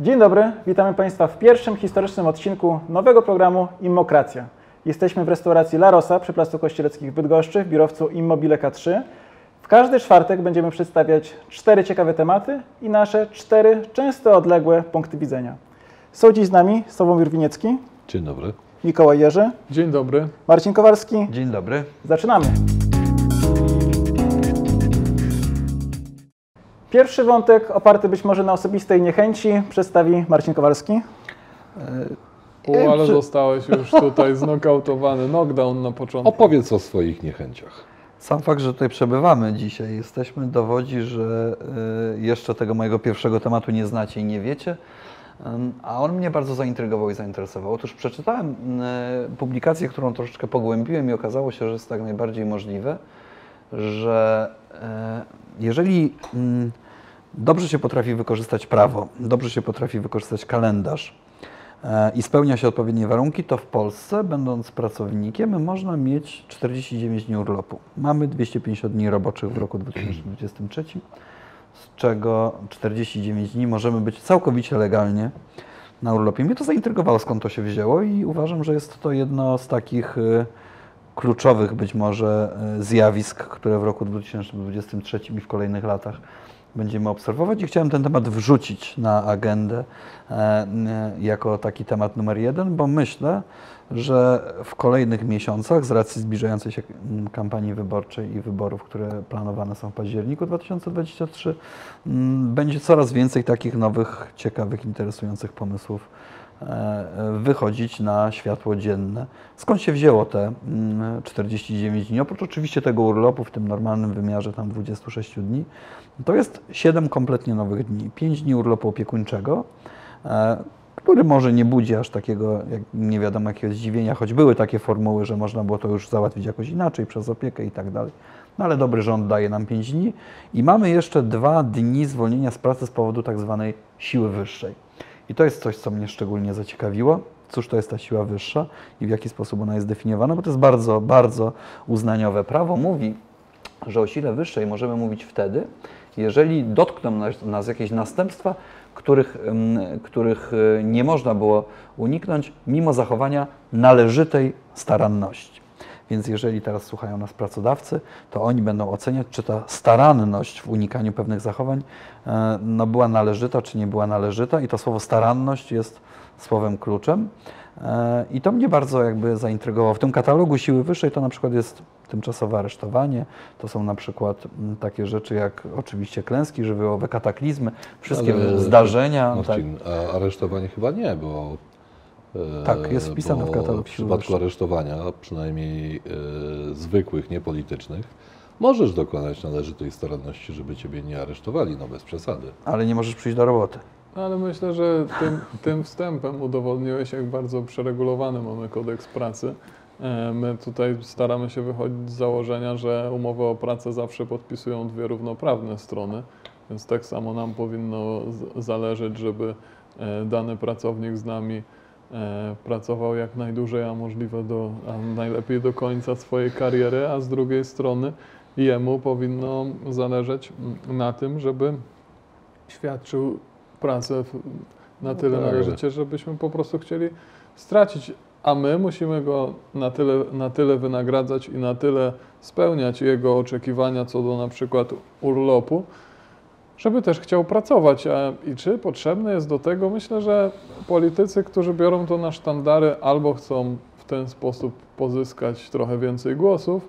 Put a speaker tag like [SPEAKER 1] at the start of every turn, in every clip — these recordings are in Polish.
[SPEAKER 1] Dzień dobry, witamy Państwa w pierwszym historycznym odcinku nowego programu Immokracja. Jesteśmy w restauracji La Rosa przy Placu Kościeleckich w Bydgoszczy w biurowcu Immobile K3. W każdy czwartek będziemy przedstawiać cztery ciekawe tematy i nasze cztery często odległe punkty widzenia. Są dziś z nami Sławomir Winiecki,
[SPEAKER 2] Dzień dobry.
[SPEAKER 1] Mikołaj Jerzy,
[SPEAKER 3] Dzień dobry.
[SPEAKER 1] Marcin Kowalski.
[SPEAKER 4] Dzień dobry.
[SPEAKER 1] Zaczynamy. Pierwszy wątek, oparty być może na osobistej niechęci, przedstawi Marcin Kowalski.
[SPEAKER 3] U, ale zostałeś już tutaj znokautowany. Knockdown na początku.
[SPEAKER 2] Opowiedz o swoich niechęciach.
[SPEAKER 4] Sam fakt, że tutaj przebywamy dzisiaj, jesteśmy, dowodzi, że y, jeszcze tego mojego pierwszego tematu nie znacie i nie wiecie. A on mnie bardzo zaintrygował i zainteresował. Otóż przeczytałem y, publikację, którą troszeczkę pogłębiłem i okazało się, że jest tak najbardziej możliwe, że jeżeli mm, dobrze się potrafi wykorzystać prawo, dobrze się potrafi wykorzystać kalendarz, e, i spełnia się odpowiednie warunki, to w Polsce, będąc pracownikiem, można mieć 49 dni urlopu. Mamy 250 dni roboczych w roku 2023, z czego 49 dni możemy być całkowicie legalnie na urlopie. Mnie to zaintrygowało, skąd to się wzięło i uważam, że jest to jedno z takich y, kluczowych być może y, zjawisk, które w roku 2023 i w kolejnych latach będziemy obserwować. I chciałem ten temat wrzucić na agendę e, jako taki temat numer jeden, bo myślę, że w kolejnych miesiącach, z racji zbliżającej się kampanii wyborczej i wyborów, które planowane są w październiku 2023, mm, będzie coraz więcej takich nowych, ciekawych, interesujących pomysłów e, wychodzić na światło dzienne. Skąd się wzięło te mm, 49 dni? Oprócz oczywiście tego urlopu w tym normalnym wymiarze tam 26 dni, to jest 7 kompletnie nowych dni. 5 dni urlopu opiekuńczego, e, który może nie budzi aż takiego, jak nie wiadomo jakiego zdziwienia, choć były takie formuły, że można było to już załatwić jakoś inaczej, przez opiekę i tak dalej. No ale dobry rząd daje nam 5 dni i mamy jeszcze dwa dni zwolnienia z pracy z powodu tak zwanej siły wyższej. I to jest coś, co mnie szczególnie zaciekawiło. Cóż to jest ta siła wyższa i w jaki sposób ona jest definiowana, bo to jest bardzo, bardzo uznaniowe. Prawo mówi, że o sile wyższej możemy mówić wtedy, jeżeli dotkną nas, nas jakieś następstwa, których, ym, których y, nie można było uniknąć, mimo zachowania należytej staranności. Więc jeżeli teraz słuchają nas pracodawcy, to oni będą oceniać, czy ta staranność w unikaniu pewnych zachowań e, no, była należyta, czy nie była należyta. I to słowo staranność jest słowem kluczem. E, I to mnie bardzo jakby zaintrygowało. W tym katalogu siły wyższej to na przykład jest tymczasowe aresztowanie, to są na przykład mm, takie rzeczy jak oczywiście klęski żywiołowe, kataklizmy, wszystkie
[SPEAKER 2] Ale-
[SPEAKER 4] zdarzenia. Tak.
[SPEAKER 2] Marcin, a aresztowanie chyba nie, bo... e,
[SPEAKER 4] Tak, jest wpisane w katalog
[SPEAKER 2] W przypadku aresztowania, przynajmniej e, zwykłych, niepolitycznych, możesz dokonać należytej staranności, żeby ciebie nie aresztowali, no bez przesady.
[SPEAKER 4] Ale nie możesz przyjść do roboty.
[SPEAKER 3] Ale myślę, że tym, tym wstępem udowodniłeś, jak bardzo przeregulowany mamy kodeks pracy. E, My tutaj staramy się wychodzić z założenia, że umowę o pracę zawsze podpisują dwie równoprawne strony, więc tak samo nam powinno zależeć, żeby dany pracownik z nami pracował jak najdłużej, a możliwe do, a najlepiej do końca swojej kariery, a z drugiej strony jemu powinno zależeć na tym, żeby świadczył pracę w, na
[SPEAKER 2] No
[SPEAKER 3] tyle
[SPEAKER 2] tak,
[SPEAKER 3] należycie, żebyśmy po prostu chcieli stracić, a my musimy go na tyle, na tyle wynagradzać i na tyle spełniać jego oczekiwania co do na przykład urlopu, żeby też chciał pracować. A, I czy potrzebne jest do tego? Myślę, że politycy, którzy biorą to na sztandary, albo chcą w ten sposób pozyskać trochę więcej głosów,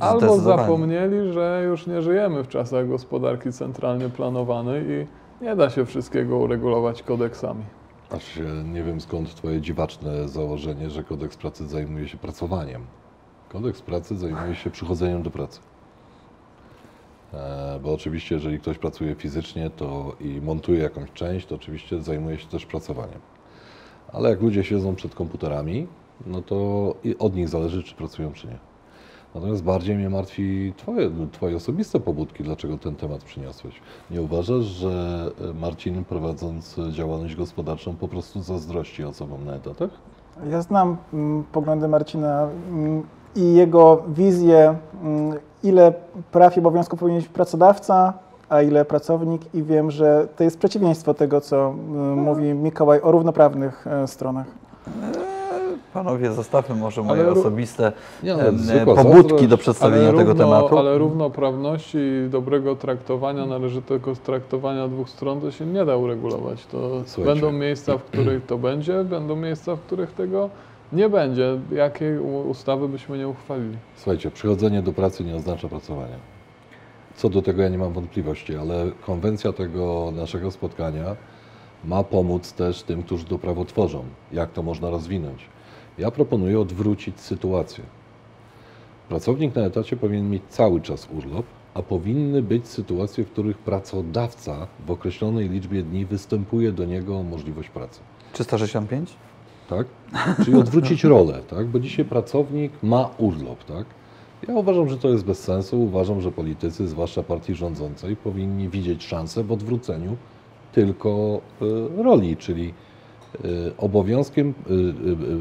[SPEAKER 3] albo zapomnieli, że już nie żyjemy w czasach gospodarki centralnie planowanej i nie da się wszystkiego uregulować kodeksami.
[SPEAKER 2] Aż e, nie wiem skąd twoje dziwaczne założenie, że kodeks pracy zajmuje się pracowaniem. Kodeks pracy zajmuje się przychodzeniem do pracy. E, Bo oczywiście, jeżeli ktoś pracuje fizycznie to i montuje jakąś część, to oczywiście zajmuje się też pracowaniem. Ale jak ludzie siedzą przed komputerami, no to od nich zależy, czy pracują, czy nie. Natomiast bardziej mnie martwi twoje, twoje osobiste pobudki, dlaczego ten temat przyniosłeś. Nie uważasz, że e, Marcin prowadząc działalność gospodarczą po prostu zazdrości osobom na etatach?
[SPEAKER 1] Ja znam mm, poglądy Marcina mm, i jego wizję, mm, ile praw i obowiązków powinien mieć pracodawca a ile pracownik i wiem, że to jest przeciwieństwo tego, co y, mówi Mikołaj o równoprawnych e, stronach.
[SPEAKER 4] Panowie, zostawmy może moje
[SPEAKER 3] Ale
[SPEAKER 4] osobiste
[SPEAKER 2] Nie, no, zwykła
[SPEAKER 4] pobudki do przedstawienia
[SPEAKER 3] ale
[SPEAKER 4] tego
[SPEAKER 3] równo,
[SPEAKER 4] tematu.
[SPEAKER 3] Ale równoprawności i dobrego traktowania, należytego traktowania dwóch stron to się nie da uregulować. To
[SPEAKER 2] Słuchajcie.
[SPEAKER 3] będą miejsca, w których to będzie, będą miejsca, w których tego nie będzie. Jakie u- ustawy byśmy nie uchwalili?
[SPEAKER 2] Słuchajcie, przychodzenie do pracy nie oznacza pracowania. Co do tego ja nie mam wątpliwości, ale konwencja tego naszego spotkania ma pomóc też tym, którzy to prawo tworzą. Jak to można rozwinąć? Ja proponuję odwrócić sytuację. Pracownik na etacie powinien mieć cały czas urlop, a powinny być sytuacje, w których pracodawca w określonej liczbie dni występuje do niego o możliwość pracy.
[SPEAKER 4] 365?
[SPEAKER 2] Tak? Czyli odwrócić rolę, tak? Bo dzisiaj pracownik ma urlop, tak? Ja uważam, że to jest bez sensu. Uważam, że politycy, zwłaszcza partii rządzącej, powinni widzieć szansę w odwróceniu tylko y, roli, czyli y, obowiązkiem,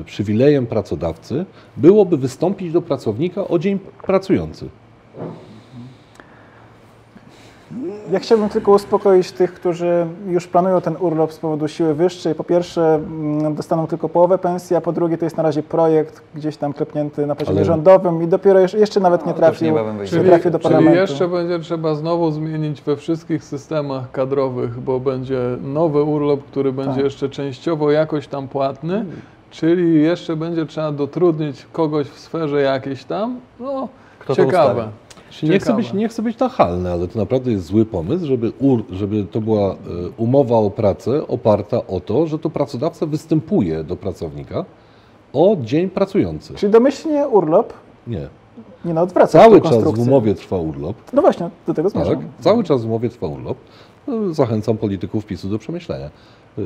[SPEAKER 2] y, przywilejem pracodawcy byłoby wystąpić do pracownika o dzień pracujący.
[SPEAKER 1] Ja chciałbym tylko uspokoić tych, którzy już planują ten urlop z powodu siły wyższej. Po pierwsze, mm, dostaną tylko połowę pensji, a po drugie, to jest na razie projekt gdzieś tam klepnięty na poziomie
[SPEAKER 2] Ale-
[SPEAKER 1] rządowym i dopiero jeszcze, jeszcze nawet nie
[SPEAKER 4] No,
[SPEAKER 1] trafił,
[SPEAKER 4] wyjdzie.
[SPEAKER 1] nie
[SPEAKER 3] Czyli,
[SPEAKER 1] trafił do
[SPEAKER 3] czyli
[SPEAKER 1] parlamentu.
[SPEAKER 3] jeszcze będzie trzeba znowu zmienić we wszystkich systemach kadrowych, bo będzie nowy urlop, który będzie
[SPEAKER 1] Tak.
[SPEAKER 3] jeszcze częściowo jakoś tam płatny, czyli jeszcze będzie trzeba dotrudnić kogoś w sferze jakiejś tam. No,
[SPEAKER 4] Kto to
[SPEAKER 3] ciekawe.
[SPEAKER 2] Nie chcę, być, nie chcę być nachalny, ale to naprawdę jest zły pomysł, żeby, ur, żeby to była e, umowa o pracę oparta o to, że to pracodawca występuje do pracownika o dzień pracujący.
[SPEAKER 1] Czyli domyślnie urlop
[SPEAKER 2] Nie.
[SPEAKER 1] nie no, odwraca
[SPEAKER 2] Cały czas w umowie trwa urlop.
[SPEAKER 1] No właśnie, do tego zmierzam.
[SPEAKER 2] Tak, cały czas w umowie trwa urlop. No, Zachęcam polityków PiSu do przemyślenia. Yy,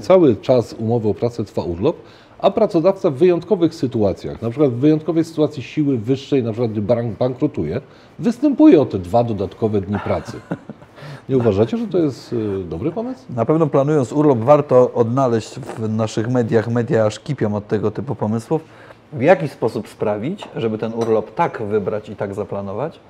[SPEAKER 2] Cały czas umowy o pracę trwa urlop, a pracodawca w wyjątkowych sytuacjach, na przykład w wyjątkowej sytuacji siły wyższej, na przykład gdy bank bankrutuje, występuje o te dwa dodatkowe dni pracy. Nie uważacie, że to jest yy, dobry pomysł?
[SPEAKER 4] Na pewno planując urlop warto odnaleźć w naszych mediach, media aż kipią od tego typu pomysłów, w jaki sposób sprawić, żeby ten urlop tak wybrać i tak zaplanować,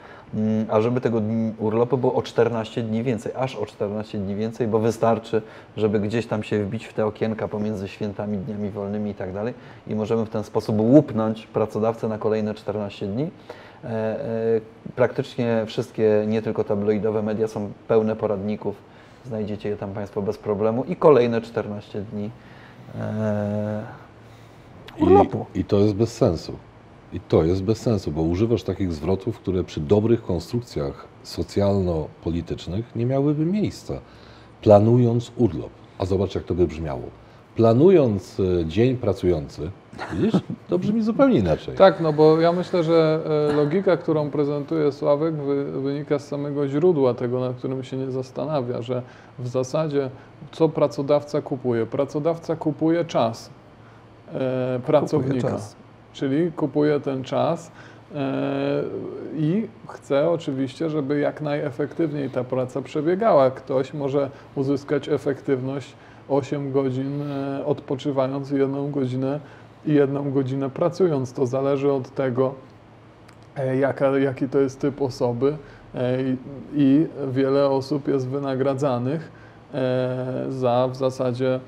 [SPEAKER 4] a żeby tego urlopu było o 14 dni więcej, aż o 14 dni więcej, bo wystarczy, żeby gdzieś tam się wbić w te okienka pomiędzy świętami, dniami wolnymi i tak dalej i możemy w ten sposób łupnąć pracodawcę na kolejne 14 dni. E, e, Praktycznie wszystkie, nie tylko tabloidowe media są pełne poradników. Znajdziecie je tam Państwo bez problemu i kolejne 14 dni e, urlopu.
[SPEAKER 2] I, I to jest bez sensu. I to jest bez sensu, bo używasz takich zwrotów, które przy dobrych konstrukcjach socjalno-politycznych nie miałyby miejsca. Planując urlop. A zobacz, jak to by brzmiało. Planując e, dzień pracujący, widzisz, to brzmi zupełnie inaczej.
[SPEAKER 3] Tak, no bo ja myślę, że e, logika, którą prezentuje Sławek, wy, wynika z samego źródła tego, nad którym się nie zastanawia, że w zasadzie co pracodawca kupuje? Pracodawca kupuje czas e, pracownika,
[SPEAKER 4] czas.
[SPEAKER 3] Czyli kupuje ten czas e, i chce oczywiście, żeby jak najefektywniej ta praca przebiegała. Ktoś może uzyskać efektywność 8 godzin e, odpoczywając jedną godzinę i jedną godzinę pracując. To zależy od tego, e, jaka, jaki to jest typ osoby i, wiele osób jest wynagradzanych za w zasadzie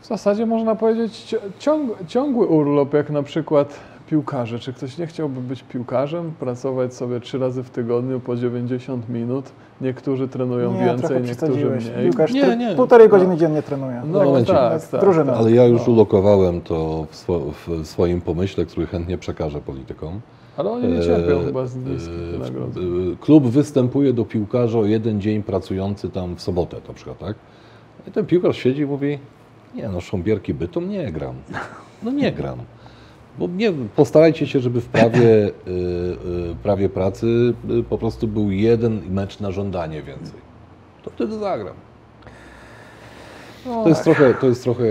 [SPEAKER 3] w zasadzie można powiedzieć ciąg, ciągły urlop, jak na przykład piłkarze. Czy ktoś nie chciałby być piłkarzem, pracować sobie trzy razy w tygodniu po 90 minut? Niektórzy trenują
[SPEAKER 1] Nie,
[SPEAKER 3] więcej, niektórzy mniej.
[SPEAKER 1] Piłkarz
[SPEAKER 2] Nie, nie.
[SPEAKER 1] półtorej godziny dziennie trenuje.
[SPEAKER 3] No,
[SPEAKER 2] momencik.
[SPEAKER 3] tak, tak,
[SPEAKER 1] drużyna.
[SPEAKER 3] tak.
[SPEAKER 2] Ale ja już
[SPEAKER 3] No.
[SPEAKER 2] ulokowałem to w, swo, w swoim pomyśle, który chętnie przekażę politykom.
[SPEAKER 3] Ale oni nie cierpią
[SPEAKER 2] E,
[SPEAKER 3] chyba z
[SPEAKER 2] e,
[SPEAKER 3] niskich wynagrodzeń.
[SPEAKER 2] e, Klub występuje do piłkarza o jeden dzień pracujący tam w sobotę na przykład, tak? I ten piłkarz siedzi i mówi, nie no, sząbierki bytom nie gram. No nie gram. Bo nie, postarajcie się, żeby w prawie, y, y, prawie pracy y, po prostu był jeden mecz na żądanie więcej. To wtedy zagram.
[SPEAKER 3] No,
[SPEAKER 2] To jest trochę, to jest trochę,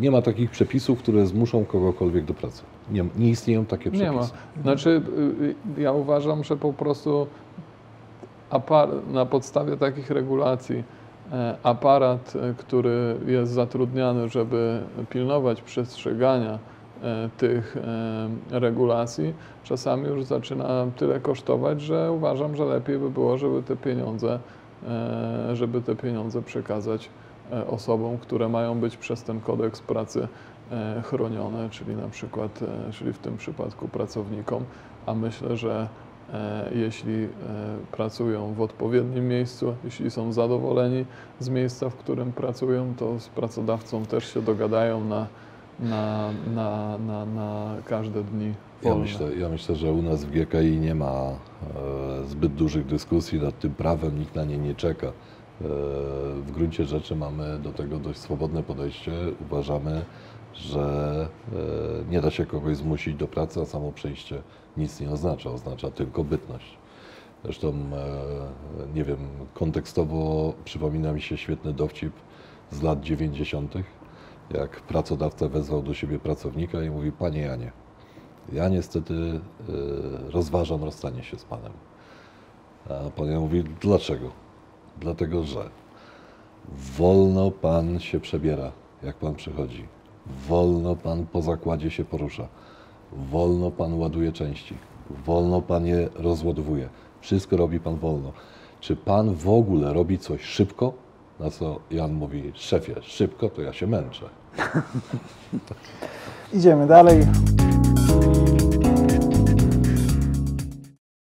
[SPEAKER 2] nie ma takich przepisów, które zmuszą kogokolwiek do pracy. Nie, nie istnieją takie
[SPEAKER 3] Nie
[SPEAKER 2] przepisy.
[SPEAKER 3] ma. Znaczy, ja uważam, że po prostu na podstawie takich regulacji aparat, e, który jest zatrudniany, żeby pilnować przestrzegania e, tych e, regulacji czasami już zaczyna tyle kosztować, że uważam, że lepiej by było, żeby te pieniądze, e, żeby te pieniądze przekazać e, osobom, które mają być przez ten kodeks pracy e, chronione, czyli na przykład, e, czyli w tym przypadku pracownikom, a myślę, że e, jeśli e, pracują w odpowiednim miejscu, jeśli są zadowoleni z miejsca, w którym pracują, to z pracodawcą też się dogadają na, na, na, na, na każde dni
[SPEAKER 2] Ja myślę, ja myślę, że u nas w GKI nie ma e, zbyt dużych dyskusji nad tym prawem, nikt na nie nie czeka. E, w gruncie rzeczy mamy do tego dość swobodne podejście. Uważamy, że e, nie da się kogoś zmusić do pracy, a samo przyjście nic nie oznacza, oznacza tylko bytność. Zresztą, e, nie wiem, kontekstowo przypomina mi się świetny dowcip z lat 90., jak pracodawca wezwał do siebie pracownika i mówi: Panie Janie, ja niestety y, rozważam rozstanie się z panem. A pan Jan mówi, dlaczego? Dlatego, że wolno pan się przebiera, jak pan przychodzi. Wolno pan po zakładzie się porusza. Wolno pan ładuje części. Wolno pan je rozładowuje. Wszystko robi pan wolno. Czy pan w ogóle robi coś szybko? Na co Jan mówi, szefie, szybko to ja się męczę.
[SPEAKER 1] Idziemy dalej.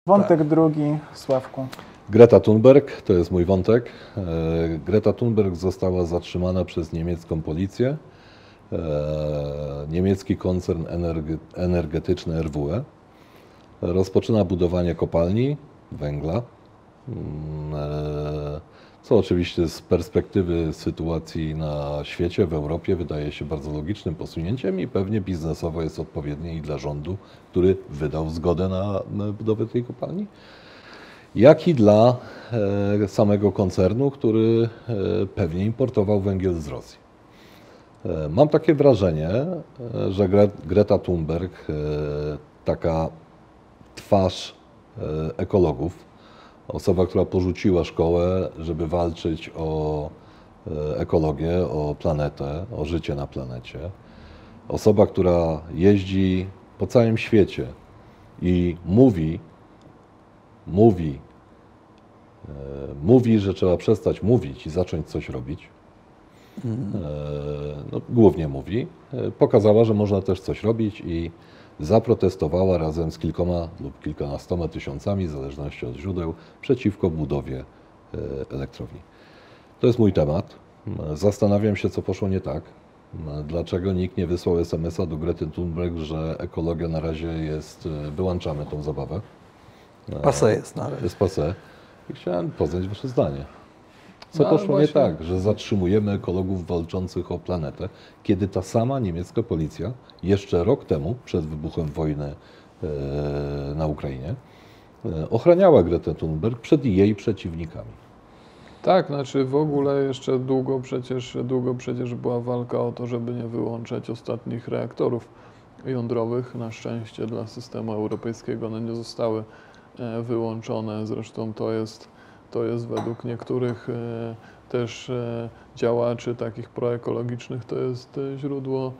[SPEAKER 1] Wątek drugi, Sławku.
[SPEAKER 2] Greta Thunberg, to jest mój wątek. E, Greta Thunberg została zatrzymana przez niemiecką policję. E, Niemiecki koncern energe- energetyczny RWE rozpoczyna budowanie kopalni węgla, Mm, e, co oczywiście z perspektywy sytuacji na świecie, w Europie wydaje się bardzo logicznym posunięciem i pewnie biznesowo jest odpowiednie i dla rządu, który wydał zgodę na budowę tej kopalni jak i dla e, samego koncernu, który pewnie importował węgiel z Rosji. E, Mam takie wrażenie, e, że Gre- Greta Thunberg, e, taka twarz ekologów, osoba, która porzuciła szkołę, żeby walczyć o ekologię, o planetę, o życie na planecie, osoba, która jeździ po całym świecie i mówi, mówi, mówi, że trzeba przestać mówić i zacząć coś robić. E, no, głównie mówi. E, pokazała, że można też coś robić i zaprotestowała razem z kilkoma lub kilkunastoma tysiącami, w zależności od źródeł, przeciwko budowie e, elektrowni. To jest mój temat. Zastanawiam się, co poszło nie tak. Dlaczego nikt nie wysłał SMS-a do Grety Thunberg, że ekologia na razie jest, wyłączamy tą zabawę.
[SPEAKER 4] Pase jest na razie.
[SPEAKER 2] Jest pase. I chciałem poznać Wasze zdanie. Co
[SPEAKER 3] No,
[SPEAKER 2] poszło nie
[SPEAKER 3] właśnie-
[SPEAKER 2] tak, że zatrzymujemy ekologów walczących o planetę, kiedy ta sama niemiecka policja jeszcze rok temu, przed wybuchem wojny e, na Ukrainie, e, ochraniała Gretę Thunberg przed jej przeciwnikami.
[SPEAKER 3] Tak, znaczy w ogóle jeszcze długo przecież, długo przecież była walka o to, żeby nie wyłączać ostatnich reaktorów jądrowych. Na szczęście dla systemu europejskiego one nie zostały e, wyłączone. Zresztą to jest, to jest według niektórych e, też e, działaczy takich proekologicznych to jest e, źródło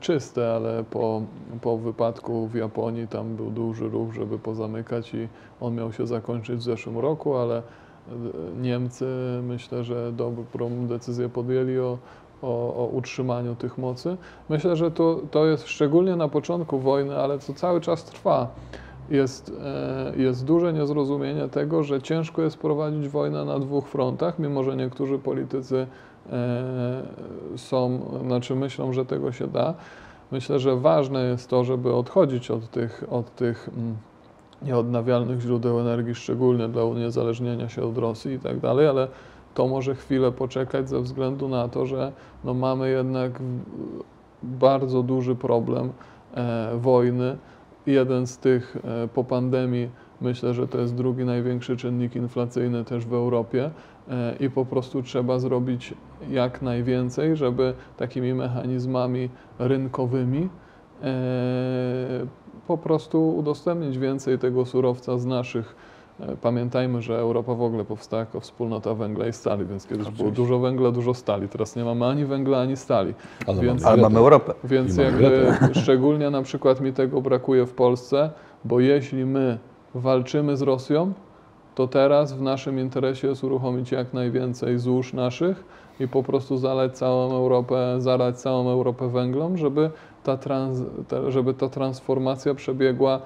[SPEAKER 3] czyste, ale po, po wypadku w Japonii tam był duży ruch, żeby pozamykać i on miał się zakończyć w zeszłym roku, ale Niemcy myślę, że dobrą decyzję podjęli o, o, o utrzymaniu tych mocy. Myślę, że to, to jest szczególnie na początku wojny, ale to cały czas trwa. Jest, e, jest duże niezrozumienie tego, że ciężko jest prowadzić wojnę na dwóch frontach, mimo że niektórzy politycy e, są, znaczy myślą, że tego się da. Myślę, że ważne jest to, żeby odchodzić od tych, od tych mm, nieodnawialnych źródeł energii, szczególnie dla uniezależnienia się od Rosji i tak dalej, ale to może chwilę poczekać ze względu na to, że no mamy jednak bardzo duży problem e, wojny. Jeden z tych e, po pandemii, myślę, że to jest drugi największy czynnik inflacyjny też w Europie e, i po prostu trzeba zrobić jak najwięcej, żeby takimi mechanizmami rynkowymi e, po prostu udostępnić więcej tego surowca z naszych pamiętajmy, że Europa w ogóle powstała jako wspólnota węgla i stali, więc kiedyś było
[SPEAKER 1] Oczywiście.
[SPEAKER 3] dużo węgla, dużo stali. Teraz nie mamy ani węgla, ani stali.
[SPEAKER 2] Ale
[SPEAKER 3] Więc-
[SPEAKER 2] mamy
[SPEAKER 4] Ale mamy. Europę.
[SPEAKER 3] Więc
[SPEAKER 2] mamy
[SPEAKER 3] jakby szczególnie na przykład mi tego brakuje w Polsce, bo jeśli my walczymy z Rosją, to teraz w naszym interesie jest uruchomić jak najwięcej złóż naszych i po prostu zalać całą Europę, zalać całą Europę węglem, żeby ta, trans, ta, żeby ta transformacja przebiegła, e,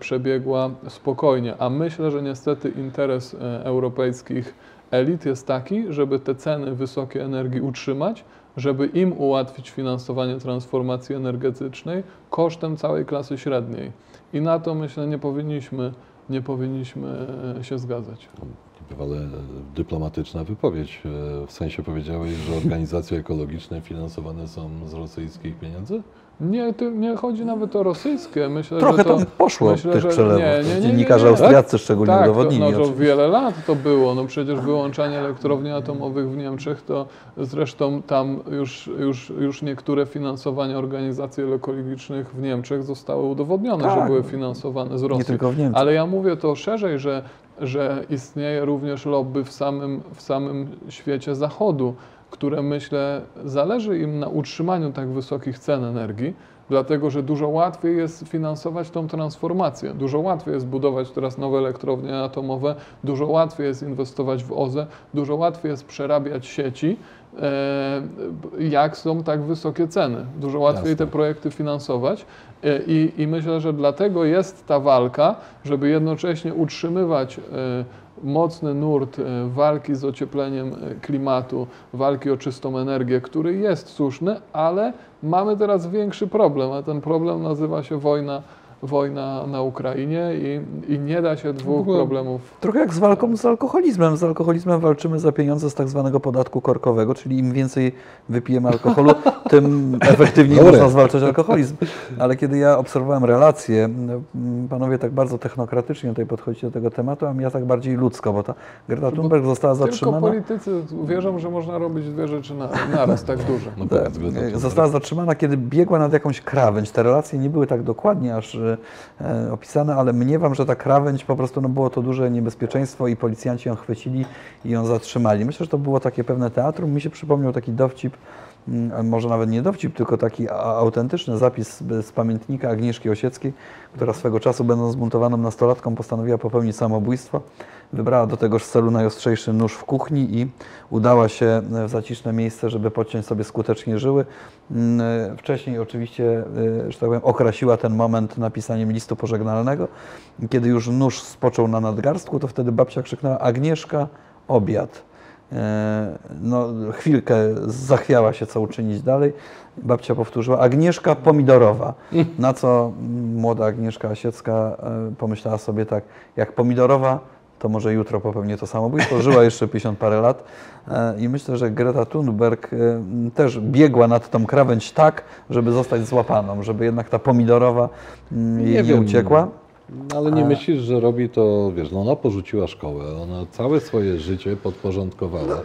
[SPEAKER 3] przebiegła spokojnie. A myślę, że niestety interes e, europejskich elit jest taki, żeby te ceny wysokiej energii utrzymać, żeby im ułatwić finansowanie transformacji energetycznej kosztem całej klasy średniej. I na to myślę nie powinniśmy, nie powinniśmy e, się zgadzać.
[SPEAKER 2] Ale dyplomatyczna wypowiedź. E, W sensie powiedziałeś, że organizacje ekologiczne finansowane są z rosyjskich pieniędzy?
[SPEAKER 3] Nie, nie chodzi nawet o rosyjskie. Myślę,
[SPEAKER 4] Trochę
[SPEAKER 3] że to,
[SPEAKER 4] tam poszło
[SPEAKER 3] myślę,
[SPEAKER 4] tych
[SPEAKER 3] że-
[SPEAKER 4] przelewów.
[SPEAKER 3] nie, nie, nie,
[SPEAKER 4] Dziennikarze austriaccy szczególnie
[SPEAKER 3] tak, to,
[SPEAKER 4] udowodnili.
[SPEAKER 3] no, to wiele lat to było. No przecież wyłączanie elektrowni atomowych w Niemczech to zresztą tam już, już, już niektóre finansowania organizacji ekologicznych w Niemczech zostały udowodnione, że
[SPEAKER 4] Tak.
[SPEAKER 3] były finansowane z Rosji.
[SPEAKER 4] Nie tylko w Niemczech.
[SPEAKER 3] Ale ja mówię to szerzej, że, że istnieje również lobby w samym, w samym świecie zachodu, które myślę zależy im na utrzymaniu tak wysokich cen energii, dlatego że dużo łatwiej jest finansować tą transformację. Dużo łatwiej jest budować teraz nowe elektrownie atomowe, dużo łatwiej jest inwestować w OZE, dużo łatwiej jest przerabiać sieci, jak są tak wysokie ceny. Dużo łatwiej
[SPEAKER 2] Jasne.
[SPEAKER 3] te projekty finansować. E, I, I myślę, że dlatego jest ta walka, żeby jednocześnie utrzymywać e, mocny nurt e, walki z ociepleniem e, klimatu, walki o czystą energię, który jest słuszny, ale mamy teraz większy problem, a ten problem nazywa się wojna, wojna na Ukrainie i, i nie da się dwóch problemów
[SPEAKER 4] Trochę jak z walką z alkoholizmem. Z alkoholizmem walczymy za pieniądze z tak zwanego podatku korkowego, czyli im więcej wypijemy alkoholu, tym efektywniej można zwalczać alkoholizm. Ale kiedy ja obserwowałem relacje, panowie tak bardzo technokratycznie tutaj podchodzicie do tego tematu, a ja tak bardziej ludzko, bo ta Greta Thunberg została
[SPEAKER 3] Tylko
[SPEAKER 4] zatrzymana.
[SPEAKER 3] politycy wierzą, że można robić dwie rzeczy na, naraz tak duże.
[SPEAKER 2] No
[SPEAKER 4] Tak,
[SPEAKER 2] Greta Thunberg.
[SPEAKER 4] Została zatrzymana, kiedy biegła nad jakąś krawędź. Te relacje nie były tak dokładnie aż e, opisane, ale mniemam, że ta krawędź po prostu no, było to duże niebezpieczeństwo i policjanci ją chwycili i ją zatrzymali. Myślę, że to było takie pewne teatrum. Mi się przypomniał taki dowcip, mm, może nawet nie dowcip, tylko taki autentyczny zapis z- z pamiętnika Agnieszki Osieckiej, która swego czasu, będąc zbuntowaną nastolatką, postanowiła popełnić samobójstwo. Wybrała do tegoż celu najostrzejszy nóż w kuchni i udała się w zaciszne miejsce, żeby podciąć sobie skutecznie żyły. Mm, Wcześniej oczywiście, y, że tak powiem, okrasiła ten moment napisaniem listu pożegnalnego. Kiedy już nóż spoczął na nadgarstku, to wtedy babcia krzyknęła Agnieszka, obiad. E, No, chwilkę zachwiała się, co uczynić dalej. Babcia powtórzyła, Agnieszka pomidorowa. Na co młoda Agnieszka Osiecka e, pomyślała sobie tak, jak pomidorowa, to może jutro popełnię to samobójstwo. Żyła jeszcze 50 parę lat e, i myślę, że Greta Thunberg e, też biegła nad tą krawędź tak, żeby zostać złapaną, żeby jednak ta pomidorowa mm, jej nie, uciekła.
[SPEAKER 2] Ale nie
[SPEAKER 4] A-
[SPEAKER 2] myślisz, że robi to, wiesz, no ona porzuciła szkołę, ona całe swoje życie podporządkowała.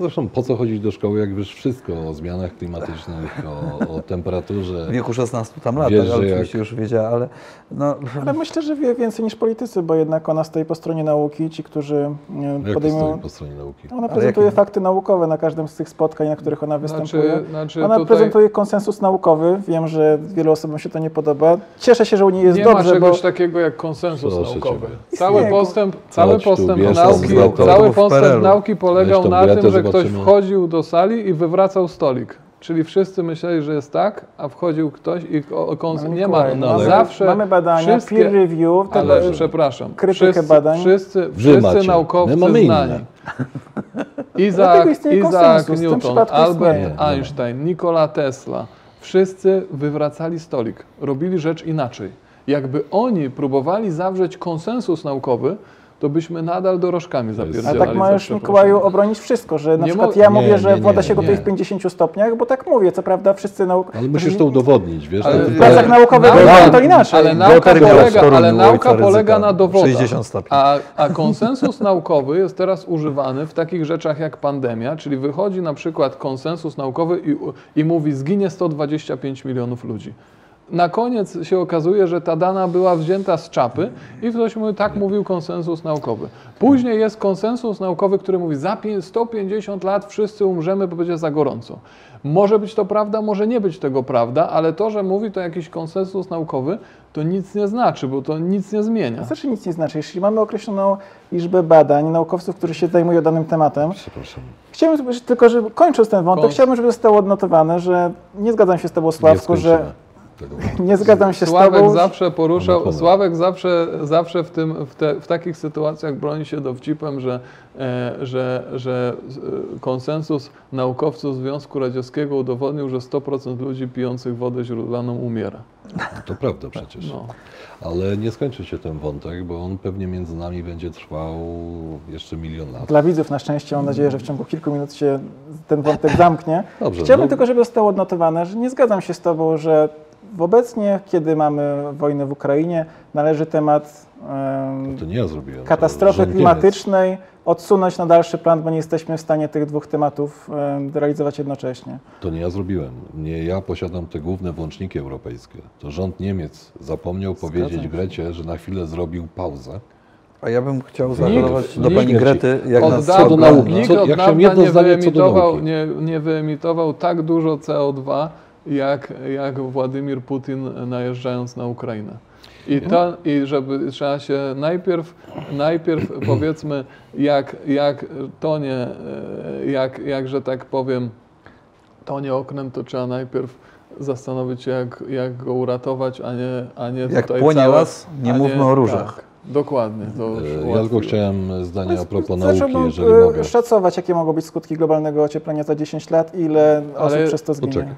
[SPEAKER 2] Zresztą po co chodzić do szkoły, jak wiesz wszystko o zmianach klimatycznych, o, o temperaturze.
[SPEAKER 4] W wieku 16 tam lat,
[SPEAKER 2] Wiesz,
[SPEAKER 4] tak, ale
[SPEAKER 2] jak-
[SPEAKER 4] oczywiście już wiedziała, ale no,
[SPEAKER 1] Ale myślę, że wie więcej niż politycy, bo jednak ona stoi po stronie nauki, ci, którzy e,
[SPEAKER 2] Jak
[SPEAKER 1] podejmują...
[SPEAKER 2] stoi po stronie nauki?
[SPEAKER 1] Ona prezentuje
[SPEAKER 4] jakie- fakty
[SPEAKER 1] naukowe na każdym z tych spotkań, na których ona występuje.
[SPEAKER 3] Znaczy, znaczy
[SPEAKER 1] Ona
[SPEAKER 3] tutaj
[SPEAKER 1] prezentuje konsensus naukowy. Wiem, że wielu osobom się to nie podoba. Cieszę się, że u niej jest
[SPEAKER 3] nie
[SPEAKER 1] dobrze,
[SPEAKER 3] ma czegoś
[SPEAKER 1] bo
[SPEAKER 3] takiego jak konsensus
[SPEAKER 2] Proszę
[SPEAKER 3] naukowy.
[SPEAKER 2] ciebie.
[SPEAKER 3] Cały postęp, cały postęp nauki, cały postęp nauki polegał na tym, że ktoś wchodził do sali i wywracał stolik. Czyli wszyscy myśleli, że jest tak, a wchodził ktoś i kons-
[SPEAKER 1] Ale
[SPEAKER 3] nie ma.
[SPEAKER 2] No
[SPEAKER 3] zawsze
[SPEAKER 1] mamy badania,
[SPEAKER 3] wszystkie-
[SPEAKER 1] peer review, tego,
[SPEAKER 3] Ale przepraszam,
[SPEAKER 1] krytykę
[SPEAKER 3] wszyscy,
[SPEAKER 1] badań.
[SPEAKER 3] wszyscy, wszyscy naukowcy
[SPEAKER 2] My mamy
[SPEAKER 3] znani.
[SPEAKER 1] Dlatego
[SPEAKER 3] Isaac, Isaac Newton, Albert
[SPEAKER 1] istnieje.
[SPEAKER 3] Einstein, Nikola Tesla, wszyscy wywracali stolik, robili rzecz inaczej. Jakby oni próbowali zawrzeć konsensus naukowy, to byśmy nadal dorożkami zapierdzielali.
[SPEAKER 1] A tak
[SPEAKER 3] przeproszeniem.
[SPEAKER 1] Mikołaju, obronić wszystko, że na
[SPEAKER 3] Nie
[SPEAKER 1] przykład ja
[SPEAKER 2] nie,
[SPEAKER 1] mówię, że
[SPEAKER 2] nie,
[SPEAKER 1] woda się gotuje w 50 stopniach, bo tak mówię, co prawda wszyscy nauk...
[SPEAKER 2] Ale musisz to udowodnić, wiesz?
[SPEAKER 3] Ale-
[SPEAKER 1] W pracach naukowych
[SPEAKER 3] Nauka-
[SPEAKER 1] to inaczej.
[SPEAKER 3] Ale nauka polega, ale nauka polega na dowodach.
[SPEAKER 4] 60 stopni.
[SPEAKER 3] A, a konsensus naukowy jest teraz używany w takich rzeczach jak pandemia, czyli wychodzi na przykład konsensus naukowy i, i mówi zginie 125 milionów ludzi. Na koniec się okazuje, że ta dana była wzięta z czapy i ktoś mówi, tak mówił konsensus naukowy. Później jest konsensus naukowy, który mówi, za pię- 150 lat wszyscy umrzemy, bo będzie za gorąco. Może być to prawda, może nie być tego prawda, ale to, że mówi to jakiś konsensus naukowy, to nic nie znaczy, bo to nic nie zmienia.
[SPEAKER 1] Znaczy nic nie znaczy. Jeśli mamy określoną liczbę badań, naukowców, którzy się zajmują danym tematem,
[SPEAKER 2] Przepraszam.
[SPEAKER 1] chciałbym żeby- tylko, że kończąc ten wątek,
[SPEAKER 3] Kończ.
[SPEAKER 1] chciałbym, żeby zostało odnotowane, że nie zgadzam się z Tobą, Sławku, że
[SPEAKER 2] tego.
[SPEAKER 1] nie zgadzam się z
[SPEAKER 3] Sławek
[SPEAKER 1] Tobą.
[SPEAKER 3] zawsze poruszał. Sławek zawsze, zawsze w, tym, w, te, w takich sytuacjach broni się dowcipem, że, e, że, że e, konsensus naukowców Związku Radzieckiego udowodnił, że 100% ludzi pijących wodę źródlaną umiera.
[SPEAKER 2] To prawda przecież.
[SPEAKER 3] No.
[SPEAKER 2] Ale nie skończy się ten wątek, bo on pewnie między nami będzie trwał jeszcze milion lat.
[SPEAKER 1] Dla widzów na szczęście mam nadzieję, że w ciągu kilku minut się ten wątek zamknie.
[SPEAKER 2] Dobrze,
[SPEAKER 1] Chciałbym
[SPEAKER 2] no-
[SPEAKER 1] tylko, żeby zostało odnotowane, że nie zgadzam się z Tobą, że obecnie, kiedy mamy wojnę w Ukrainie, należy temat
[SPEAKER 2] nie ja zrobiłem.
[SPEAKER 1] katastrofy klimatycznej odsunąć na dalszy plan, bo nie jesteśmy w stanie tych dwóch tematów em, realizować jednocześnie.
[SPEAKER 2] To nie ja zrobiłem. Nie ja posiadam te główne włączniki europejskie. To rząd Niemiec zapomniał
[SPEAKER 1] Zgadzam
[SPEAKER 2] powiedzieć
[SPEAKER 1] się.
[SPEAKER 2] Grecie, że na chwilę zrobił pauzę.
[SPEAKER 4] A ja bym chciał zaapelować do
[SPEAKER 3] nikt-
[SPEAKER 4] pani Grety, jak
[SPEAKER 3] od
[SPEAKER 4] nas
[SPEAKER 3] dawna,
[SPEAKER 2] co do nauki.
[SPEAKER 3] Nikt
[SPEAKER 2] Co-
[SPEAKER 3] od
[SPEAKER 2] jak chciałem jedno
[SPEAKER 3] nie
[SPEAKER 2] zdanie co do nauki.
[SPEAKER 3] nie, nie wyemitował tak dużo CO2, jak, jak Władimir Putin najeżdżając na Ukrainę. I, ta, I żeby trzeba się najpierw, najpierw powiedzmy, jak, jak tonie, e, jak, jak, że tak powiem, tonie oknem, to trzeba najpierw zastanowić się, jak, jak go uratować, a nie, a nie
[SPEAKER 4] Jak
[SPEAKER 3] tutaj
[SPEAKER 4] płonie
[SPEAKER 3] całe,
[SPEAKER 4] las, nie mówmy o różach.
[SPEAKER 3] Tak, dokładnie. To już
[SPEAKER 2] E, Ja tylko chciałem zdanie a propos nauki,
[SPEAKER 1] Zacząłbym
[SPEAKER 2] jeżeli
[SPEAKER 1] e,
[SPEAKER 2] mogę.
[SPEAKER 1] szacować, jakie mogą być skutki globalnego ocieplenia za 10 lat i ile osób
[SPEAKER 3] Ale-
[SPEAKER 1] przez to zginie.
[SPEAKER 2] Poczekaj.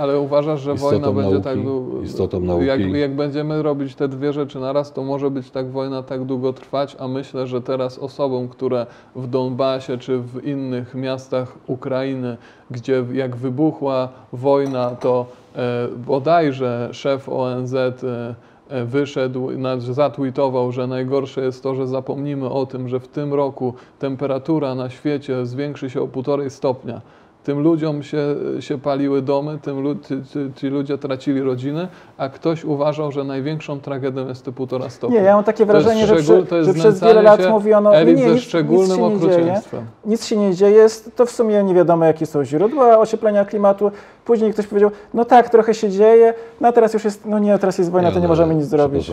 [SPEAKER 3] Ale uważasz, że
[SPEAKER 2] Istotą
[SPEAKER 3] wojna będzie
[SPEAKER 2] nauki-
[SPEAKER 3] tak długo.
[SPEAKER 2] istotą nauki-
[SPEAKER 3] Jak, jak będziemy robić te dwie rzeczy naraz, to może być tak wojna tak długo trwać, a myślę, że teraz osobom, które w Donbasie czy w innych miastach Ukrainy, gdzie jak wybuchła wojna, to e, bodajże szef ONZ e, e, wyszedł, zatweetował, że najgorsze jest to, że zapomnimy o tym, że w tym roku temperatura na świecie zwiększy się o półtorej stopnia. Tym ludziom się, się paliły domy, tym ci, ci, ci ludzie tracili rodziny, a ktoś uważał, że największą tragedią jest te półtora stopnia.
[SPEAKER 1] Nie, ja mam takie
[SPEAKER 3] To jest
[SPEAKER 1] wrażenie, że, przy,
[SPEAKER 3] to jest
[SPEAKER 1] że przez wiele lat mówiono, nie,
[SPEAKER 3] elit
[SPEAKER 1] nie,
[SPEAKER 3] ze
[SPEAKER 1] nic,
[SPEAKER 3] szczególnym
[SPEAKER 1] nic się nie dzieje.
[SPEAKER 3] okrucieństwem.
[SPEAKER 1] Nic się nie dzieje, jest, to w sumie nie wiadomo, jakie są źródła ocieplenia klimatu. Później ktoś powiedział, no tak, trochę się dzieje, no a teraz już jest, no nie, teraz jest wojna, to nie
[SPEAKER 2] ale
[SPEAKER 1] możemy nic zrobić.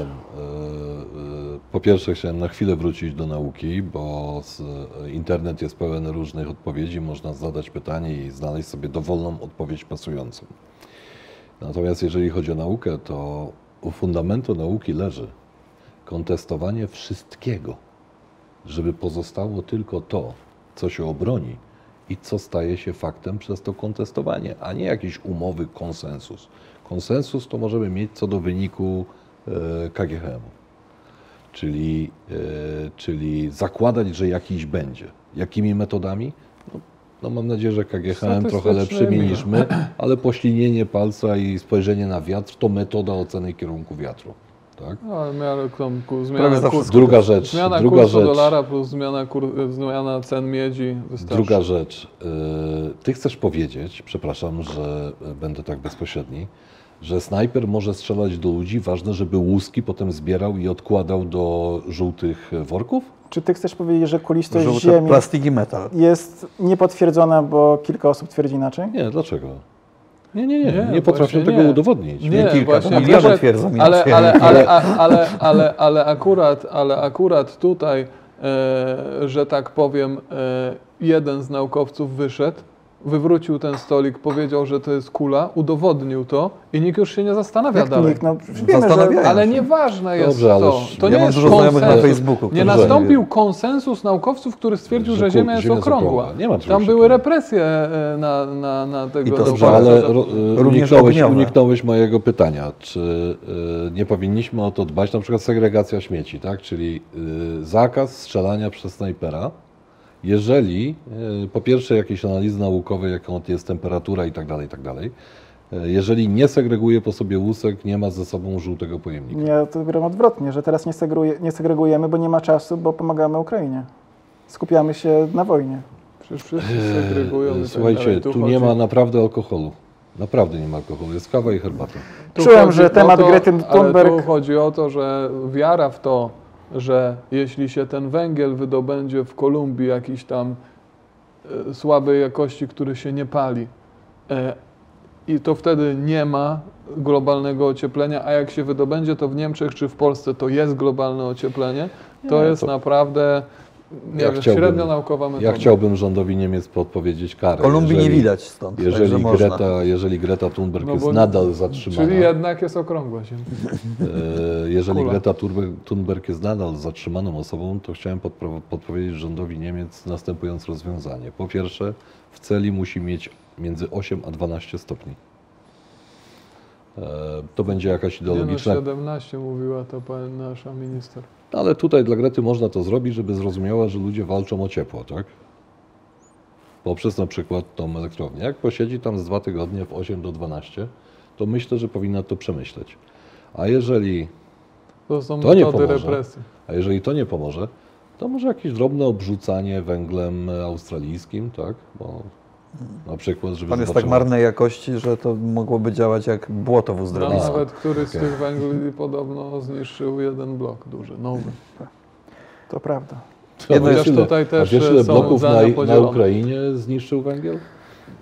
[SPEAKER 2] Po pierwsze chciałem na chwilę wrócić do nauki, bo e, internet jest pełen różnych odpowiedzi. Można zadać pytanie i znaleźć sobie dowolną odpowiedź pasującą. Natomiast jeżeli chodzi o naukę, to u fundamentu nauki leży kontestowanie wszystkiego, żeby pozostało tylko to, co się obroni i co staje się faktem przez to kontestowanie, a nie jakiś umowy konsensus. Konsensus to możemy mieć co do wyniku e, KGHM-u, czyli, e, czyli zakładać, że jakiś będzie. Jakimi metodami? No, no mam nadzieję, że KGHM trochę lepszymi niż my, ale poślinienie palca i spojrzenie na wiatr to metoda oceny kierunku wiatru. Tak?
[SPEAKER 3] No, ale miarę tam, ku,
[SPEAKER 4] Prawie
[SPEAKER 3] zmiana,
[SPEAKER 4] zawsze
[SPEAKER 3] kur,
[SPEAKER 2] Druga rzecz,
[SPEAKER 3] zmiana
[SPEAKER 2] druga
[SPEAKER 3] kursu
[SPEAKER 2] rzecz.
[SPEAKER 3] dolara plus zmiana, kur, zmiana cen miedzi wystarczy.
[SPEAKER 2] Druga rzecz. y, Ty chcesz powiedzieć, przepraszam, że będę tak bezpośredni, że snajper może strzelać do ludzi, ważne, żeby łuski potem zbierał i odkładał do żółtych worków?
[SPEAKER 1] Czy ty chcesz powiedzieć, że kulistość
[SPEAKER 4] Żółte
[SPEAKER 1] Ziemi
[SPEAKER 4] plastik i metal.
[SPEAKER 1] jest niepotwierdzona, bo kilka osób twierdzi inaczej?
[SPEAKER 2] Nie, dlaczego? Nie, nie, nie,
[SPEAKER 3] Nie,
[SPEAKER 2] nie, tego
[SPEAKER 3] nie.
[SPEAKER 2] udowodnić.
[SPEAKER 3] Nie,
[SPEAKER 4] Nie kilka,
[SPEAKER 3] właśnie,
[SPEAKER 4] miliony twierdzą i
[SPEAKER 3] ale,
[SPEAKER 4] nie
[SPEAKER 3] ale,
[SPEAKER 4] twierdzą.
[SPEAKER 3] ale, ale, ale, ale, ale, akurat, ale akurat tutaj, e, że tak powiem, e, jeden z naukowców wyszedł, wywrócił ten stolik, powiedział, że to jest kula, udowodnił to i nikt już się nie zastanawia
[SPEAKER 1] Jak
[SPEAKER 3] dalej.
[SPEAKER 1] nikt, no wiemy, że.
[SPEAKER 3] Ale nieważne jest
[SPEAKER 2] Dobrze,
[SPEAKER 3] to. To
[SPEAKER 4] ja
[SPEAKER 3] nie jest
[SPEAKER 4] znajomych na
[SPEAKER 3] konsensus.
[SPEAKER 4] Facebooku,
[SPEAKER 3] Nie nastąpił
[SPEAKER 4] nie
[SPEAKER 3] konsensus naukowców, który stwierdził,
[SPEAKER 2] Że
[SPEAKER 3] że Ziemia jest
[SPEAKER 2] Ziemia
[SPEAKER 3] okrągła.
[SPEAKER 2] okrągła. Nie ma
[SPEAKER 3] Tam były represje e, na, na, na tego
[SPEAKER 4] I to
[SPEAKER 2] Dobrze, ale y,
[SPEAKER 4] również
[SPEAKER 2] uniknąłeś, uniknąłeś mojego pytania. Czy y, nie powinniśmy o to dbać? Na przykład segregacja śmieci, tak? czyli y, zakaz strzelania przez snajpera. Jeżeli y, po pierwsze jakieś analizy naukowe, jaką jest temperatura i tak dalej, i tak dalej. y, Jeżeli nie segreguje po sobie łusek, nie ma ze sobą żółtego pojemnika.
[SPEAKER 1] Ja to biorę odwrotnie, że teraz nie, segruje, nie segregujemy, bo nie ma czasu, bo pomagamy Ukrainie. Skupiamy się na wojnie.
[SPEAKER 3] Przecież wszyscy segregują i
[SPEAKER 2] E,
[SPEAKER 3] tak
[SPEAKER 2] Słuchajcie,
[SPEAKER 3] dalej.
[SPEAKER 2] tu
[SPEAKER 3] chodzi-
[SPEAKER 2] nie ma naprawdę alkoholu. Naprawdę nie ma alkoholu, jest kawa i herbata.
[SPEAKER 3] Tu
[SPEAKER 1] Czułem, że temat
[SPEAKER 3] o
[SPEAKER 1] Grety
[SPEAKER 3] Ale
[SPEAKER 1] Thunberg-
[SPEAKER 3] tu chodzi o to, że wiara w to, że jeśli się ten węgiel wydobędzie w Kolumbii jakiś tam e, słabej jakości, który się nie pali, e, i to wtedy nie ma globalnego ocieplenia, a jak się wydobędzie to w Niemczech czy w Polsce to jest globalne ocieplenie, to jest naprawdę
[SPEAKER 2] Ja
[SPEAKER 3] średnio naukowa metoda.
[SPEAKER 2] Ja chciałbym rządowi Niemiec podpowiedzieć karę.
[SPEAKER 4] Kolumbii nie
[SPEAKER 2] jeżeli-
[SPEAKER 4] widać stąd,
[SPEAKER 2] Jeżeli
[SPEAKER 4] także można.
[SPEAKER 2] Greta, jeżeli Greta Thunberg
[SPEAKER 3] No
[SPEAKER 2] jest nadal zatrzymana,
[SPEAKER 3] Czyli jednak jest okrągła ziemia.
[SPEAKER 2] e, jeżeli
[SPEAKER 3] Kula.
[SPEAKER 2] Greta Thunberg, jest nadal zatrzymaną osobą, to chciałem podpowiedzieć rządowi Niemiec następujące rozwiązanie. Po pierwsze, w celi musi mieć między 8 a 12 stopni. E, To będzie jakaś
[SPEAKER 3] Nie no,
[SPEAKER 2] ideologiczna
[SPEAKER 3] 17 mówiła to pani nasza minister.
[SPEAKER 2] Ale tutaj dla Grety można to zrobić, żeby zrozumiała, że ludzie walczą o ciepło, tak? Poprzez na przykład tą elektrownię. Jak posiedzi tam z dwa tygodnie w 8 do 12, to myślę, że powinna to przemyśleć. A jeżeli,
[SPEAKER 3] To są
[SPEAKER 2] To nie pomoże.
[SPEAKER 3] represji.
[SPEAKER 2] a jeżeli to nie pomoże, to może jakieś drobne obrzucanie węglem australijskim, tak? Bo na przykład, żeby
[SPEAKER 4] Pan jest tak marnej jakości, że to mogłoby działać jak błoto w
[SPEAKER 3] No,
[SPEAKER 4] uzdrowisku.
[SPEAKER 3] nawet któryś z
[SPEAKER 2] Okej.
[SPEAKER 3] tych węgli podobno zniszczył jeden blok duży, nowy.
[SPEAKER 1] To prawda.
[SPEAKER 2] A
[SPEAKER 4] Jedno
[SPEAKER 3] jest
[SPEAKER 2] ile-
[SPEAKER 3] tutaj też,
[SPEAKER 2] a wiesz, ile
[SPEAKER 3] są
[SPEAKER 2] bloków na, na. Ukrainie zniszczył węgiel?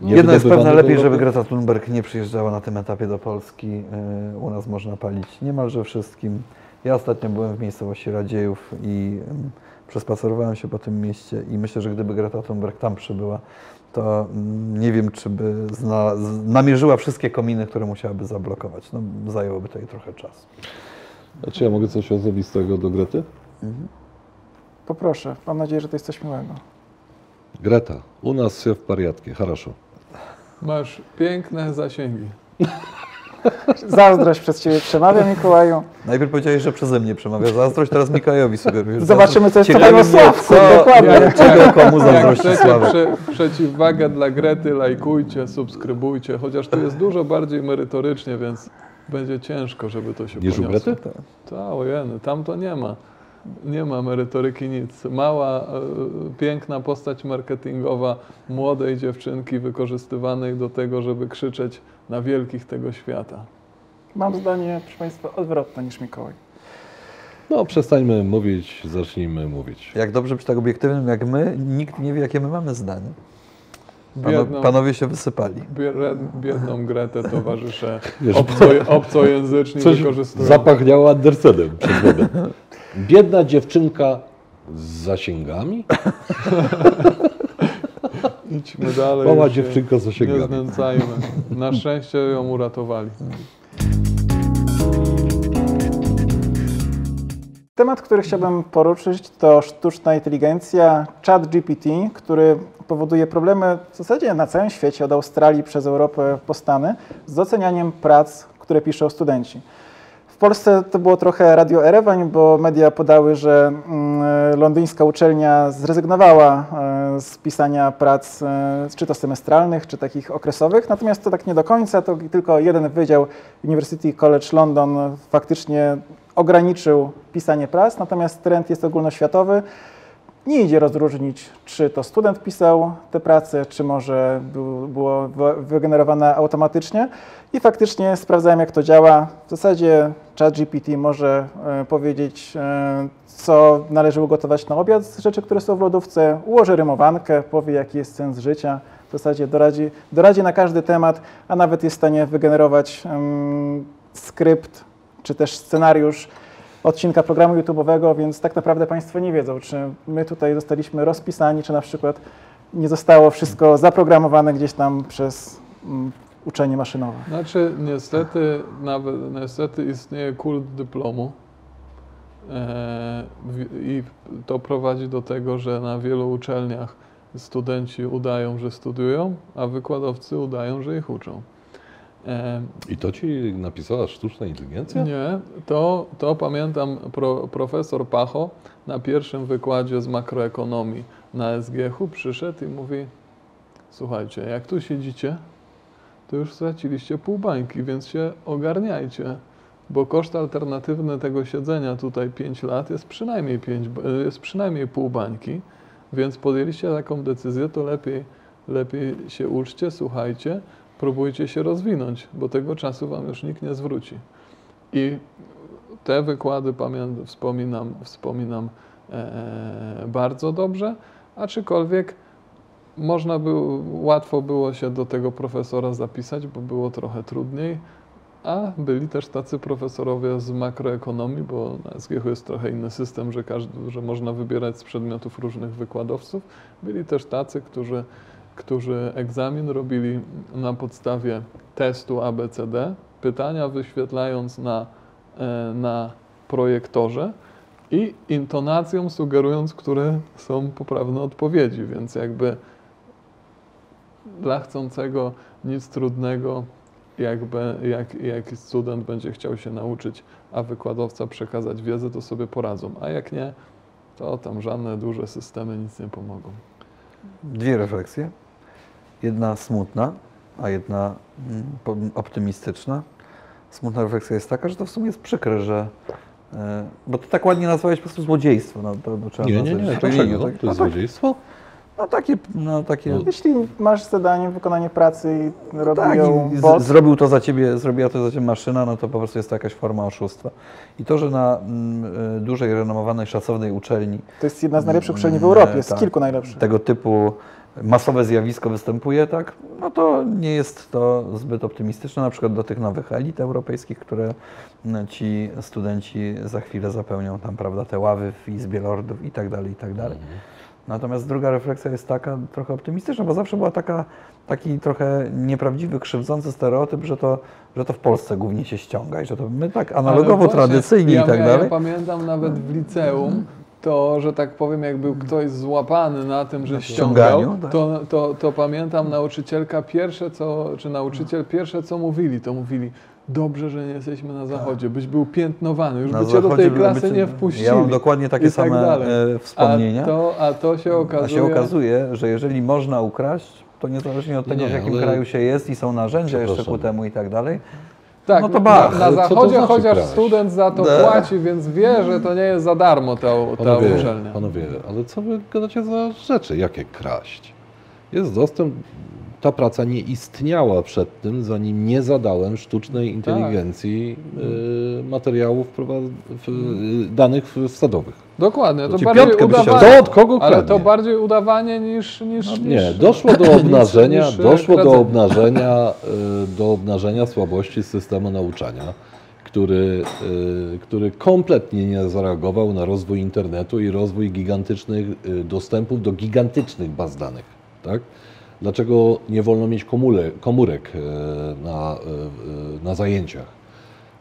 [SPEAKER 2] Nie
[SPEAKER 4] Jedno jest pewne, lepiej, żeby? Greta Thunberg nie przyjeżdżała na tym etapie do Polski. Yy, U nas można palić niemalże wszystkim. Ja ostatnio byłem w miejscowości Radziejów i ym, przespacerowałem się po tym mieście i myślę, że gdyby Greta Thunberg tam przybyła, to mm, nie wiem, czy by zna, z, namierzyła wszystkie kominy, które musiałaby zablokować. No, zajęłoby to jej trochę czasu.
[SPEAKER 2] A czy ja mogę coś osobistego do Grety?
[SPEAKER 1] Poproszę, mam nadzieję, że to jest coś miłego.
[SPEAKER 2] Greta, u nas się w pariatkie, хорошо.
[SPEAKER 3] Masz piękne zasięgi.
[SPEAKER 1] Zazdrość przez Ciebie przemawia, Mikołaju.
[SPEAKER 4] Najpierw powiedziałeś, że przeze mnie przemawia zazdrość, teraz Mikołajowi sugerujesz.
[SPEAKER 1] Zobaczymy, co jest
[SPEAKER 4] Ciekawi
[SPEAKER 1] Sławku,
[SPEAKER 4] co-
[SPEAKER 1] dokładnie.
[SPEAKER 4] jak- Czego komu zazdrości Sławek?
[SPEAKER 3] prze, przeciwwagę dla Grety, lajkujcie, subskrybujcie, chociaż tu jest dużo bardziej merytorycznie, więc będzie ciężko, żeby to się
[SPEAKER 2] Niż u
[SPEAKER 3] poniosło.
[SPEAKER 2] Grety?
[SPEAKER 3] Tak, ojeny, tam to nie ma. Nie ma merytoryki nic. Mała, e, piękna postać marketingowa młodej dziewczynki wykorzystywanej do tego, żeby krzyczeć na wielkich tego świata.
[SPEAKER 1] Mam zdanie, proszę Państwa, odwrotne niż Mikołaj.
[SPEAKER 2] No, przestańmy mówić, zacznijmy mówić.
[SPEAKER 4] Jak dobrze być tak obiektywnym jak my, nikt nie wie, jakie my mamy zdanie.
[SPEAKER 3] Biedną,
[SPEAKER 4] panowie się wysypali.
[SPEAKER 3] biedną Gretę towarzysze obco, obcojęzyczni
[SPEAKER 2] Coś
[SPEAKER 3] wykorzystują.
[SPEAKER 2] zapachniało Andersenem przez wodę. Biedna dziewczynka z zasięgami?
[SPEAKER 3] Idźmy dalej.
[SPEAKER 2] Mała dziewczynka z
[SPEAKER 3] Nie
[SPEAKER 2] zasięgami.
[SPEAKER 3] znęcajmy. Na szczęście ją uratowali.
[SPEAKER 1] Temat, który chciałbym poruszyć, to sztuczna inteligencja, chat GPT, który powoduje problemy w zasadzie na całym świecie, od Australii przez Europę po Stany, z ocenianiem prac, które piszą studenci. W Polsce to było trochę radio Erewań, bo media podały, że mm, londyńska uczelnia zrezygnowała e, z pisania prac, e, czy to semestralnych, czy takich okresowych. Natomiast to tak nie do końca, to tylko jeden wydział University College London faktycznie ograniczył pisanie prac, natomiast trend jest ogólnoświatowy. Nie idzie rozróżnić, czy to student pisał te prace, czy może był, było wy- wygenerowane automatycznie. I faktycznie sprawdzałem, jak to działa. W zasadzie ChatGPT może e, powiedzieć, e, co należy ugotować na obiad z rzeczy, które są w lodówce, ułoży rymowankę, powie, jaki jest sens życia. W zasadzie doradzi, doradzi na każdy temat, a nawet jest w stanie wygenerować skrypt czy też scenariusz odcinka programu YouTube'owego, więc tak naprawdę Państwo nie wiedzą, czy my tutaj zostaliśmy rozpisani, czy na przykład nie zostało wszystko zaprogramowane gdzieś tam przez mm, uczenie maszynowe.
[SPEAKER 3] Znaczy, niestety, nawet niestety istnieje kult dyplomu. E, I to prowadzi do tego, że na wielu uczelniach studenci udają, że studiują, a wykładowcy udają, że ich uczą.
[SPEAKER 2] I to ci napisała sztuczna inteligencja?
[SPEAKER 3] Nie, to, to pamiętam pro, profesor Pacho na pierwszym wykładzie z makroekonomii na SGH-u przyszedł i mówi słuchajcie, jak tu siedzicie, to już straciliście pół bańki, więc się ogarniajcie, bo koszt alternatywny tego siedzenia tutaj 5 lat jest przynajmniej, 5, jest przynajmniej pół bańki, więc podjęliście taką decyzję, to lepiej, lepiej się uczcie, słuchajcie, próbujcie się rozwinąć, bo tego czasu wam już nikt nie zwróci. I te wykłady pamię- wspominam, wspominam e, bardzo dobrze, aczkolwiek można było, łatwo było się do tego profesora zapisać, bo było trochę trudniej, a byli też tacy profesorowie z makroekonomii, bo na SGH jest trochę inny system, że, każdy, że można wybierać z przedmiotów różnych wykładowców. Byli też tacy, którzy, którzy egzamin robili na podstawie testu ABCD, pytania wyświetlając na, e, na projektorze i intonacją sugerując, które są poprawne odpowiedzi, więc jakby dla chcącego nic trudnego, jakby, jak, jak student będzie chciał się nauczyć, a wykładowca przekazać wiedzę, to sobie poradzą, a jak nie, to tam żadne duże systemy nic nie pomogą.
[SPEAKER 4] Dwie refleksje. Jedna smutna, a jedna mm, optymistyczna. Smutna refleksja jest taka, że to w sumie jest przykre, że. e, Bo ty tak ładnie nazwałeś po prostu złodziejstwo. No, to, to trzeba
[SPEAKER 2] Nie, nie, nie,
[SPEAKER 4] imieniu,
[SPEAKER 2] dlaczego?
[SPEAKER 4] tak?
[SPEAKER 2] To jest
[SPEAKER 4] no, tak,
[SPEAKER 2] złodziejstwo?
[SPEAKER 4] no takie, no takie.
[SPEAKER 2] No,
[SPEAKER 1] Jeśli masz zadanie, wykonanie pracy i robi
[SPEAKER 4] tak,
[SPEAKER 1] ją
[SPEAKER 4] i
[SPEAKER 1] bot,
[SPEAKER 4] z, zrobił to za ciebie, zrobiła to za ciebie maszyna, no to po prostu jest to jakaś forma oszustwa. I to, że na mm, e, dużej, renomowanej, szacownej uczelni
[SPEAKER 1] to jest jedna z najlepszych uczelni w
[SPEAKER 4] Mm,
[SPEAKER 1] Europie, z
[SPEAKER 4] tak.
[SPEAKER 1] kilku najlepszych.
[SPEAKER 4] tego typu masowe zjawisko występuje, tak, no to nie jest to zbyt optymistyczne, na przykład do tych nowych elit europejskich, które ci studenci za chwilę zapełnią tam, prawda, te ławy w Izbie Lordów i tak dalej, i tak dalej. Natomiast druga refleksja jest taka trochę optymistyczna, bo zawsze była taka, taki trochę nieprawdziwy, krzywdzący stereotyp, że to, że to w Polsce głównie się ściąga i że to my tak analogowo,
[SPEAKER 3] właśnie,
[SPEAKER 4] tradycyjnie
[SPEAKER 3] ja,
[SPEAKER 4] i tak
[SPEAKER 3] ja,
[SPEAKER 4] dalej.
[SPEAKER 3] Ja pamiętam nawet w liceum, to, że tak powiem, jak był ktoś złapany na tym, że ściągał,
[SPEAKER 4] tak.
[SPEAKER 3] to, to, to pamiętam nauczycielka pierwsze, co, czy nauczyciel pierwsze, co mówili, to mówili, dobrze, że nie jesteśmy na zachodzie, byś był piętnowany, już
[SPEAKER 4] Tak. Na
[SPEAKER 3] by cię do tej klasy nie wpuścili.
[SPEAKER 4] Ja mam dokładnie takie
[SPEAKER 3] tak
[SPEAKER 4] same
[SPEAKER 3] dalej.
[SPEAKER 4] e, wspomnienia.
[SPEAKER 3] A to, a to się okazuje...
[SPEAKER 4] A się okazuje, że jeżeli można ukraść, to niezależnie od tego,
[SPEAKER 2] Nie,
[SPEAKER 4] w jakim
[SPEAKER 2] ale-
[SPEAKER 4] kraju się jest i są narzędzia jeszcze ku temu i tak dalej,
[SPEAKER 3] Tak,
[SPEAKER 4] No to
[SPEAKER 3] na,
[SPEAKER 4] ba.
[SPEAKER 3] na
[SPEAKER 2] Ale co to
[SPEAKER 3] zachodzie
[SPEAKER 2] znaczy
[SPEAKER 3] chociaż
[SPEAKER 2] kraść?
[SPEAKER 3] student za to
[SPEAKER 4] Da.
[SPEAKER 3] płaci, więc wie, że to nie jest za darmo ta, ta
[SPEAKER 2] Panowie,
[SPEAKER 3] uczelnia.
[SPEAKER 2] panowie, ale co wy gadacie za rzeczy? Jakie kraść? Jest dostęp, ta praca nie istniała przed tym, zanim nie zadałem sztucznej
[SPEAKER 3] Tak.
[SPEAKER 2] inteligencji y, materiałów prowa- w, y, danych wsadowych.
[SPEAKER 3] Dokładnie, to
[SPEAKER 2] Ci
[SPEAKER 3] bardziej udawanie.
[SPEAKER 2] To od kogo
[SPEAKER 3] Ale to bardziej udawanie niż. niż, niż
[SPEAKER 2] Nie, doszło do obnażenia,
[SPEAKER 3] niż, e,
[SPEAKER 2] doszło do obnażenia, y, do obnażenia słabości systemu nauczania, który, y, który kompletnie nie zareagował na rozwój internetu i rozwój gigantycznych y, dostępów do gigantycznych baz danych. Tak? Dlaczego nie wolno mieć komórek y, na, y, y, na zajęciach?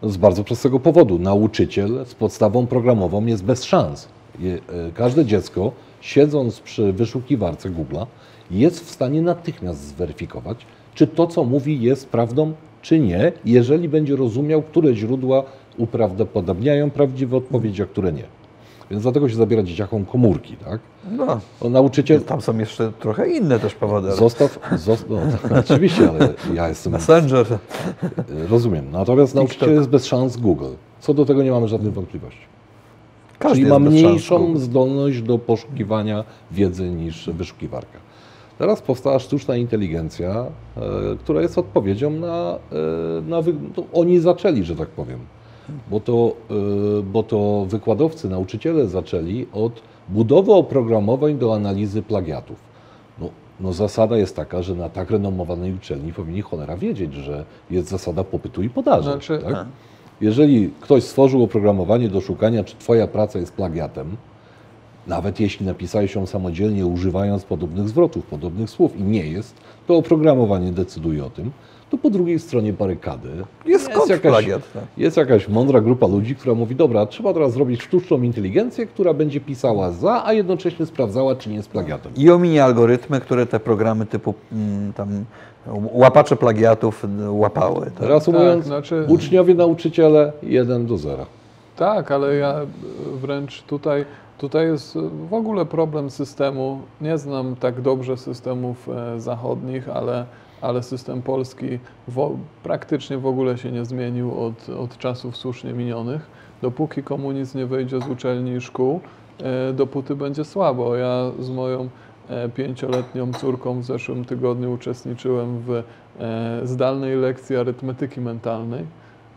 [SPEAKER 2] No z bardzo prostego powodu. Nauczyciel z podstawą programową jest bez szans. E, każde dziecko, siedząc przy wyszukiwarce Google'a, jest w stanie natychmiast zweryfikować, czy to, co mówi, jest prawdą, czy nie, jeżeli będzie rozumiał, które źródła uprawdopodobniają prawdziwe odpowiedzi, a które nie. Więc dlatego się zabiera dzieciakom komórki, tak?
[SPEAKER 4] no,
[SPEAKER 2] O, nauczyciel
[SPEAKER 4] tam są jeszcze trochę inne też powody. ale-
[SPEAKER 2] zostaw, zostaw no, oczywiście, ale ja jestem
[SPEAKER 4] Messenger.
[SPEAKER 2] Rozumiem. Natomiast nauczyciel jest bez szans Google. Co do tego nie mamy żadnych wątpliwości.
[SPEAKER 4] Każdy
[SPEAKER 2] Czyli ma mniejszą zdolność do poszukiwania wiedzy niż wyszukiwarka. Teraz powstała sztuczna inteligencja, e, która jest odpowiedzią na, e, na wy... no, oni zaczęli, że tak powiem. Bo to, e, bo to wykładowcy, nauczyciele zaczęli od budowy oprogramowań do analizy plagiatów. No, no zasada jest taka, że na tak renomowanej uczelni powinni cholera wiedzieć, że jest zasada popytu i podaży.
[SPEAKER 3] Znaczy-
[SPEAKER 2] tak? Jeżeli ktoś stworzył oprogramowanie do szukania, czy Twoja praca jest plagiatem, nawet jeśli napisałeś ją samodzielnie, używając podobnych zwrotów, podobnych słów i nie jest, to oprogramowanie decyduje o tym, to po drugiej stronie barykady
[SPEAKER 4] Jest skąd plagiat, tak.
[SPEAKER 2] jest jakaś mądra grupa ludzi, która mówi, dobra, trzeba teraz zrobić sztuczną inteligencję, która będzie pisała za, a jednocześnie sprawdzała, czy nie jest plagiatem.
[SPEAKER 4] I ominie algorytmy, które te programy typu mm, tam łapacze plagiatów łapały. Tak?
[SPEAKER 2] Reasumując,
[SPEAKER 3] Tak, znaczy-
[SPEAKER 2] uczniowie, nauczyciele 1 do 0.
[SPEAKER 3] Tak, ale ja wręcz tutaj, tutaj jest w ogóle problem systemu. Nie znam tak dobrze systemów e, zachodnich, ale, ale system polski wo, praktycznie w ogóle się nie zmienił od, od czasów słusznie minionych. Dopóki komunizm nie wyjdzie z uczelni i szkół, e, dopóty będzie słabo. Ja z moją e, pięcioletnią córką w zeszłym tygodniu uczestniczyłem w e, zdalnej lekcji arytmetyki mentalnej.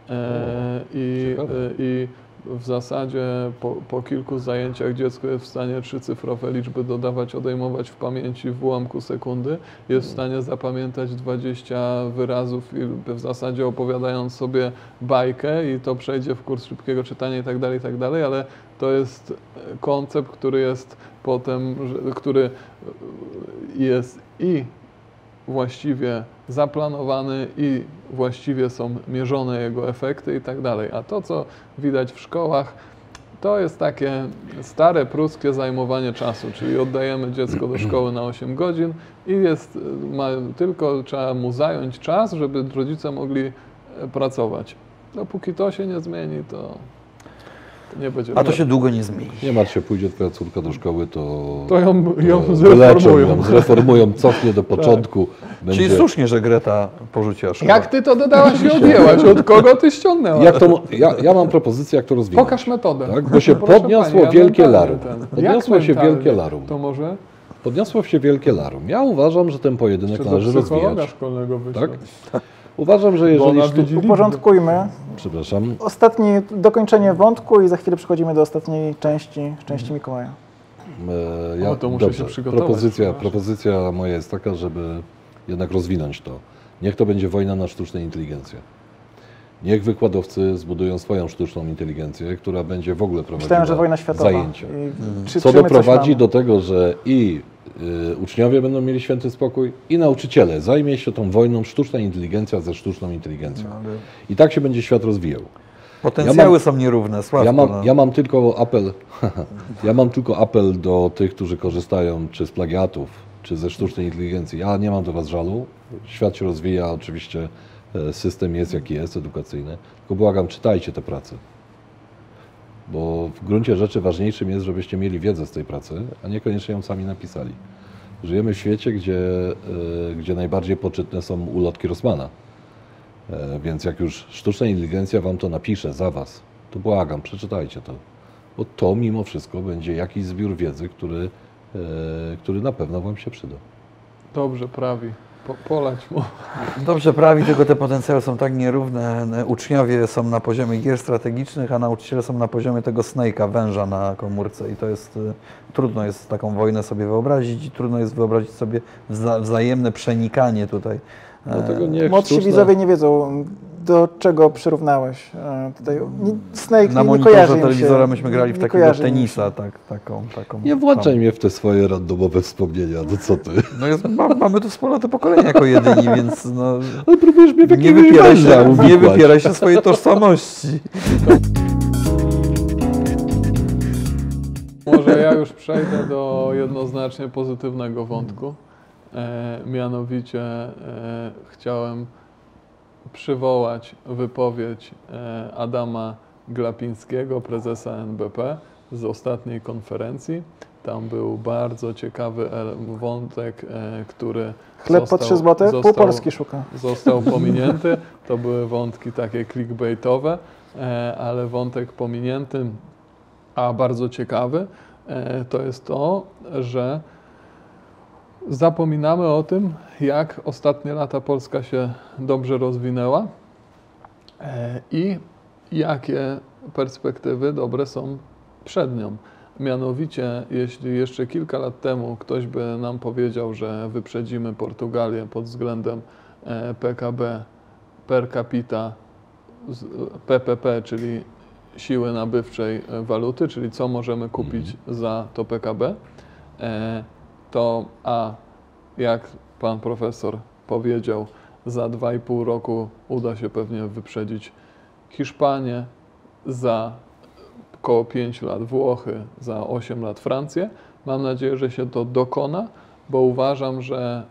[SPEAKER 3] E, I, e, I w zasadzie po, po kilku zajęciach dziecko jest w stanie trzycyfrowe liczby dodawać, odejmować w pamięci w ułamku sekundy. Jest w stanie zapamiętać 20 wyrazów i w zasadzie opowiadając sobie bajkę i to przejdzie w kurs szybkiego czytania i tak dalej, i tak dalej, ale to jest koncept, który jest potem, który jest i właściwie zaplanowany i właściwie są mierzone jego efekty i tak dalej. A to, co widać w szkołach, to jest takie stare pruskie zajmowanie czasu, czyli oddajemy dziecko do szkoły na 8 godzin i jest, ma, tylko trzeba mu zająć czas, żeby rodzice mogli e, pracować. Dopóki to się nie zmieni, to,
[SPEAKER 4] A to się długo nie zmieni.
[SPEAKER 2] Nie martw się, pójdzie twoja córka do szkoły, to,
[SPEAKER 3] To ją, ją
[SPEAKER 2] to wyleczą
[SPEAKER 3] zreformują.
[SPEAKER 2] ją, zreformują, cofnie do początku. Będzie...
[SPEAKER 4] Czyli słusznie, że Greta porzuciła szkołę.
[SPEAKER 3] Jak ty to dodałaś i odjęłaś? Od kogo ty ściągnęłaś?
[SPEAKER 2] Jak to, ja, ja mam propozycję, jak to rozwijać.
[SPEAKER 3] Pokaż metodę.
[SPEAKER 2] Tak? Bo się
[SPEAKER 3] Proszę
[SPEAKER 2] podniosło
[SPEAKER 3] pani, ja
[SPEAKER 2] wielkie
[SPEAKER 3] mentalny
[SPEAKER 2] larum. Podniosło się wielkie larum.
[SPEAKER 3] To może
[SPEAKER 2] Podniosło się wielkie larum. Ja uważam, że ten pojedynek
[SPEAKER 3] do
[SPEAKER 2] należy
[SPEAKER 3] psychologa
[SPEAKER 2] rozwijać.
[SPEAKER 3] szkolnego wyślę.
[SPEAKER 2] Tak? Uważam, że jeżeli... Sztu...
[SPEAKER 1] Uporządkujmy.
[SPEAKER 2] Przepraszam.
[SPEAKER 1] Ostatnie dokończenie wątku i za chwilę przechodzimy do ostatniej części, części Mikołaja.
[SPEAKER 2] E, ja,
[SPEAKER 3] O, to muszę
[SPEAKER 2] dobrze.
[SPEAKER 3] się przygotować,
[SPEAKER 2] Propozycja, propozycja moja jest taka, żeby jednak rozwinąć to. Niech to będzie wojna na sztuczną inteligencję. Niech wykładowcy zbudują swoją sztuczną inteligencję, która będzie w ogóle prowadziła
[SPEAKER 1] Myślałem, że wojna światowa.
[SPEAKER 2] zajęcia.
[SPEAKER 1] I czy-
[SPEAKER 2] Co doprowadzi do tego, że i uczniowie będą mieli święty spokój, i nauczyciele. Zajmie się tą wojną sztuczna inteligencja ze sztuczną inteligencją. I tak się będzie świat rozwijał.
[SPEAKER 4] Potencjały
[SPEAKER 2] Ja mam-
[SPEAKER 4] są nierówne, Sławku.
[SPEAKER 2] Ja mam,
[SPEAKER 4] no.
[SPEAKER 2] ja mam tylko apel, ja mam tylko apel do tych, którzy korzystają czy z plagiatów, czy ze sztucznej inteligencji. Ja nie mam do Was żalu. Świat się rozwija, oczywiście e, system jest jaki jest, edukacyjny. Tylko błagam, czytajcie te prace. Bo w gruncie rzeczy ważniejszym jest, żebyście mieli wiedzę z tej pracy, a niekoniecznie ją sami napisali. Żyjemy w świecie, gdzie, e, gdzie najbardziej poczytne są ulotki Rosmana. E, Więc jak już sztuczna inteligencja wam to napisze za was, to błagam, przeczytajcie to. Bo to mimo wszystko będzie jakiś zbiór wiedzy, który, e, który na pewno wam się przyda.
[SPEAKER 3] Dobrze, prawi. Po, polać mu.
[SPEAKER 4] Dobrze prawi, tylko te potencjały są tak nierówne. Uczniowie są na poziomie gier strategicznych, a nauczyciele są na poziomie tego snake'a, węża na komórce i to jest, y, trudno jest taką wojnę sobie wyobrazić i trudno jest wyobrazić sobie wza, wzajemne przenikanie tutaj. E,
[SPEAKER 2] Dlatego niech
[SPEAKER 1] Młodsi widzowie nie wiedzą, do czego przyrównałeś. E, Tutaj nie, Snake
[SPEAKER 4] Na
[SPEAKER 1] nie, nie
[SPEAKER 4] monitorze
[SPEAKER 1] im się,
[SPEAKER 4] telewizora myśmy grali w takiego tenisa, tak, taką, taką.
[SPEAKER 2] Nie włączaj
[SPEAKER 4] tam.
[SPEAKER 2] mnie w te swoje randomowe wspomnienia, no co ty?
[SPEAKER 4] No jest, ma, mamy tu wspólnoty pokolenia jako jedyni, więc no,
[SPEAKER 2] Ale próbujesz mnie w
[SPEAKER 4] nie, wypieraj się, nie wypieraj się swojej tożsamości.
[SPEAKER 3] Może ja już przejdę do jednoznacznie pozytywnego wątku. E, mianowicie e, chciałem przywołać wypowiedź e, Adama Glapińskiego, prezesa NBP z ostatniej konferencji. Tam był bardzo ciekawy wątek, e, który
[SPEAKER 1] Chleb po 3 zł, pół
[SPEAKER 3] został-
[SPEAKER 1] Polski szuka.
[SPEAKER 3] został pominięty. To były wątki takie clickbaitowe, e, ale wątek pominięty, a bardzo ciekawy, to jest to, że zapominamy o tym, jak ostatnie lata Polska się dobrze rozwinęła e, i jakie perspektywy dobre są przed nią. Mianowicie, jeśli jeszcze kilka lat temu ktoś by nam powiedział, że wyprzedzimy Portugalię pod względem e, PKB per capita PPP, czyli siły nabywczej e, waluty, czyli co możemy kupić za to PKB, to a jak pan profesor powiedział, za 2,5 roku uda się pewnie wyprzedzić Hiszpanię, za około 5 lat Włochy, za 8 lat Francję. Mam nadzieję, że się to dokona, bo uważam, że